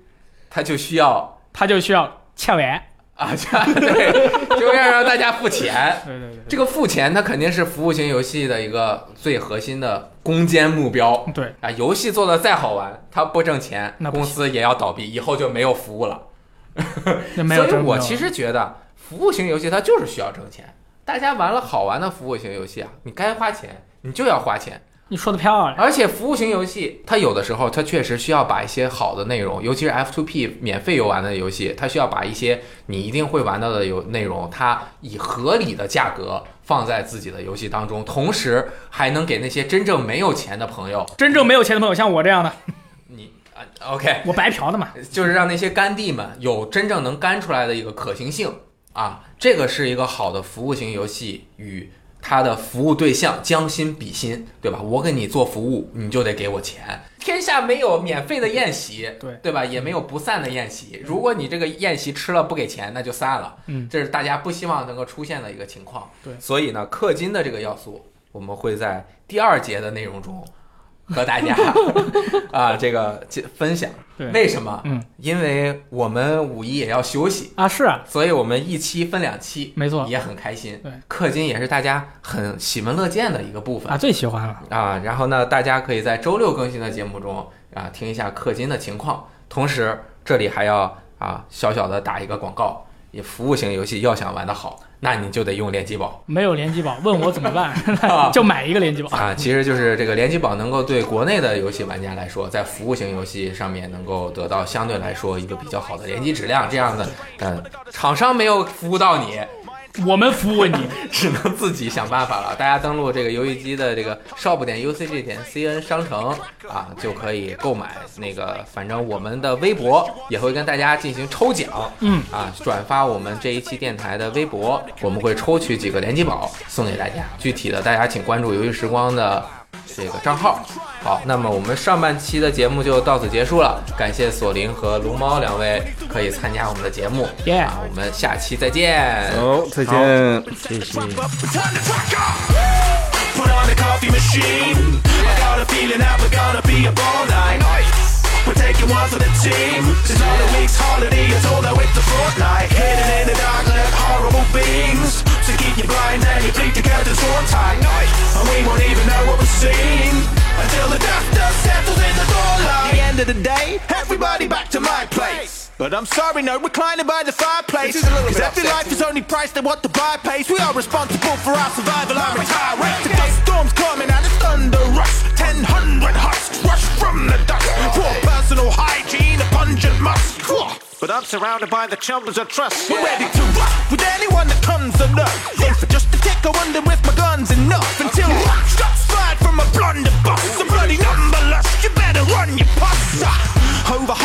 他就需要他就需要欠完。啊，对，就要让大家付钱。对对对这个付钱，它肯定是服务型游戏的一个最核心的攻坚目标对对，啊！游戏做的再好玩，它不挣钱，那不公司也要倒闭，以后就没有服务了。那没有所以真没有我其实觉得，服务型游戏它就是需要挣钱。大家玩了好玩的服务型游戏啊，你该花钱，你就要花钱。你说的漂亮。而且服务型游戏，它有的时候它确实需要把一些好的内容，尤其是 F2P 免费游玩的游戏，它需要把一些你一定会玩到的游内容，它以合理的价格放在自己的游戏当中，同时还能给那些真正没有钱的朋友，真正没有钱的朋友，像我这样的，你啊 OK，我白嫖的嘛。就是让那些干弟们有真正能干出来的一个可行性啊，这个是一个好的服务型游戏与它的服务对象将心比心，对吧？我给你做服务，你就得给我钱。天下没有免费的宴席，对对吧？也没有不散的宴席。如果你这个宴席吃了不给钱，那就散了。嗯，这是大家不希望能够出现的一个情况。对所以呢，氪金的这个要素，我们会在第二节的内容中和大家 啊这个分享。对为什么？嗯，因为我们五一也要休息，啊，是啊，所以我们一期分两期，没错也很开心。对，氪金也是大家很喜闻乐见的一个部分啊，最喜欢了。啊。然后呢，大家可以在周六更新的节目中啊听一下氪金的情况，同时这里还要啊小小的打一个广告，也服务型游戏要想玩得好，那你就得用联机宝。没有联机宝，问我怎么办啊？就买一个联机宝。啊，其实就是这个联机宝能够对国内的游戏玩家来说，在服务型游戏上面能够得到相对来说一个比较好的联机质量，这样的，嗯，厂商没有服务到你，我们服务你。只能自己想办法了。大家登录这个游戏机的这个 shop 点 ucg 点 cn 商城啊，就可以购买那个，反正我们的微博也会跟大家进行抽奖，嗯啊，转发我们这一期电台的微博，我们会抽取几个联机宝送给大家。具体的，大家请关注游戏时光的这个账号。好，那么我们上半期的节目就到此结束了，感谢索林和龙猫两位可以参加我们的节目。Yeah 啊，我们下期再见。好，再见。谢谢。Put on the coffee machine. I got a feeling that we're gonna be up all night. We're taking one for the team. Since all the week's holiday, it's all that with the fortnight. Hidden in the dark like horrible beings. So keep you blind and you bleed together torn tight. And we won't even know what we're seeing until the dust dust settles in the doorlight. At the end of the day, everybody back to my place. But I'm sorry, no reclining by the fireplace. Cause every life is only priced at what the buyer pays. We are responsible for our survival, race. The dust storm's coming and it's thunder rush. Ten hundred husks rush from the dust. Poor personal hygiene, a pungent musk. But I'm surrounded by the children of trust. We're ready to rock with anyone that comes along. Aim for just a tick, I wonder if my gun's enough. Until shots fired from a blunderbuss. The bloody numberless, you better run your pus. Over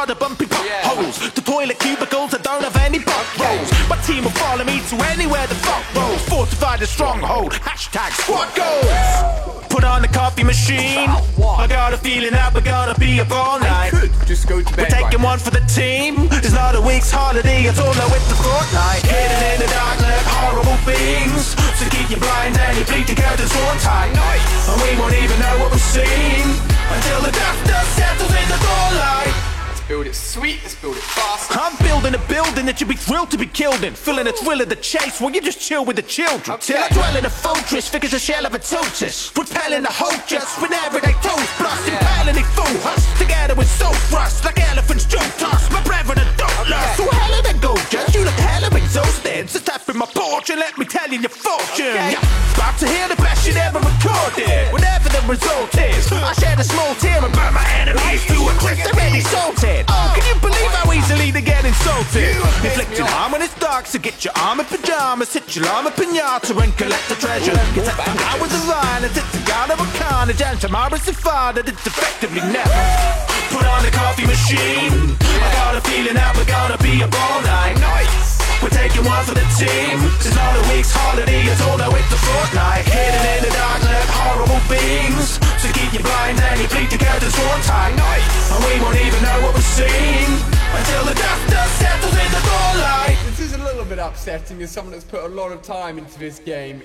hot coals, or rather bumpy potholes. The toilet cubicles that don't have any butt rolls. My team will follow me to anywhere the fuck rolls. Fortified a stronghold. Hashtag squad goals. Put on the coffee machine. I got a feeling that we're gonna be up all night. Just go to We're taking one for the team. It's not a week's holiday, it's all with the fortnight. Hidden in the dark like horrible beings. So keep your blind and your bleed together torn tight. And we won't even know what we're seeing until the dust settles in the doorlight build it sweet, let's build it fast. I'm building a building that you'd be thrilled to be killed in. Feeling the thrill of the chase while you just chill with the children. Okay. Till I dwell in a fortress, thick as a shell of a tortoise. Repelling the hope just whenever they toast blast. Yeah. Impaling they fool us together with soul thrust. Like elephants joked us, my brethren are don't okay. So hell of a goal, just you look hell of exhausted. So step in my porch and let me tell you your fortune. Okay. Yeah. About to hear the best you ever recorded. Whatever the result is, I shed a small tear and burn my enemies to a crisp. They're already salted head. Can you believe how easily they get insulted? Inflicting harm when it's dark, so get your arm in pajamas, hit your llama pinata and collect the treasure. Get up and out with the violence, it's a god of a carnage, and tomorrow's the father that's effectively never. Put on the coffee machine. I got a feeling that we're gonna be a ball night. Nice. We're taking one for the team. It's not a week's holiday, it's all the way to fortnight. Hidden in the dark like horrible beings. So keep you blind and you bleed together sworn tight. Nice. And we won't even know what we're seeing until the dust settles in the door light. This is a little bit upsetting as someone that's put a lot of time into this game.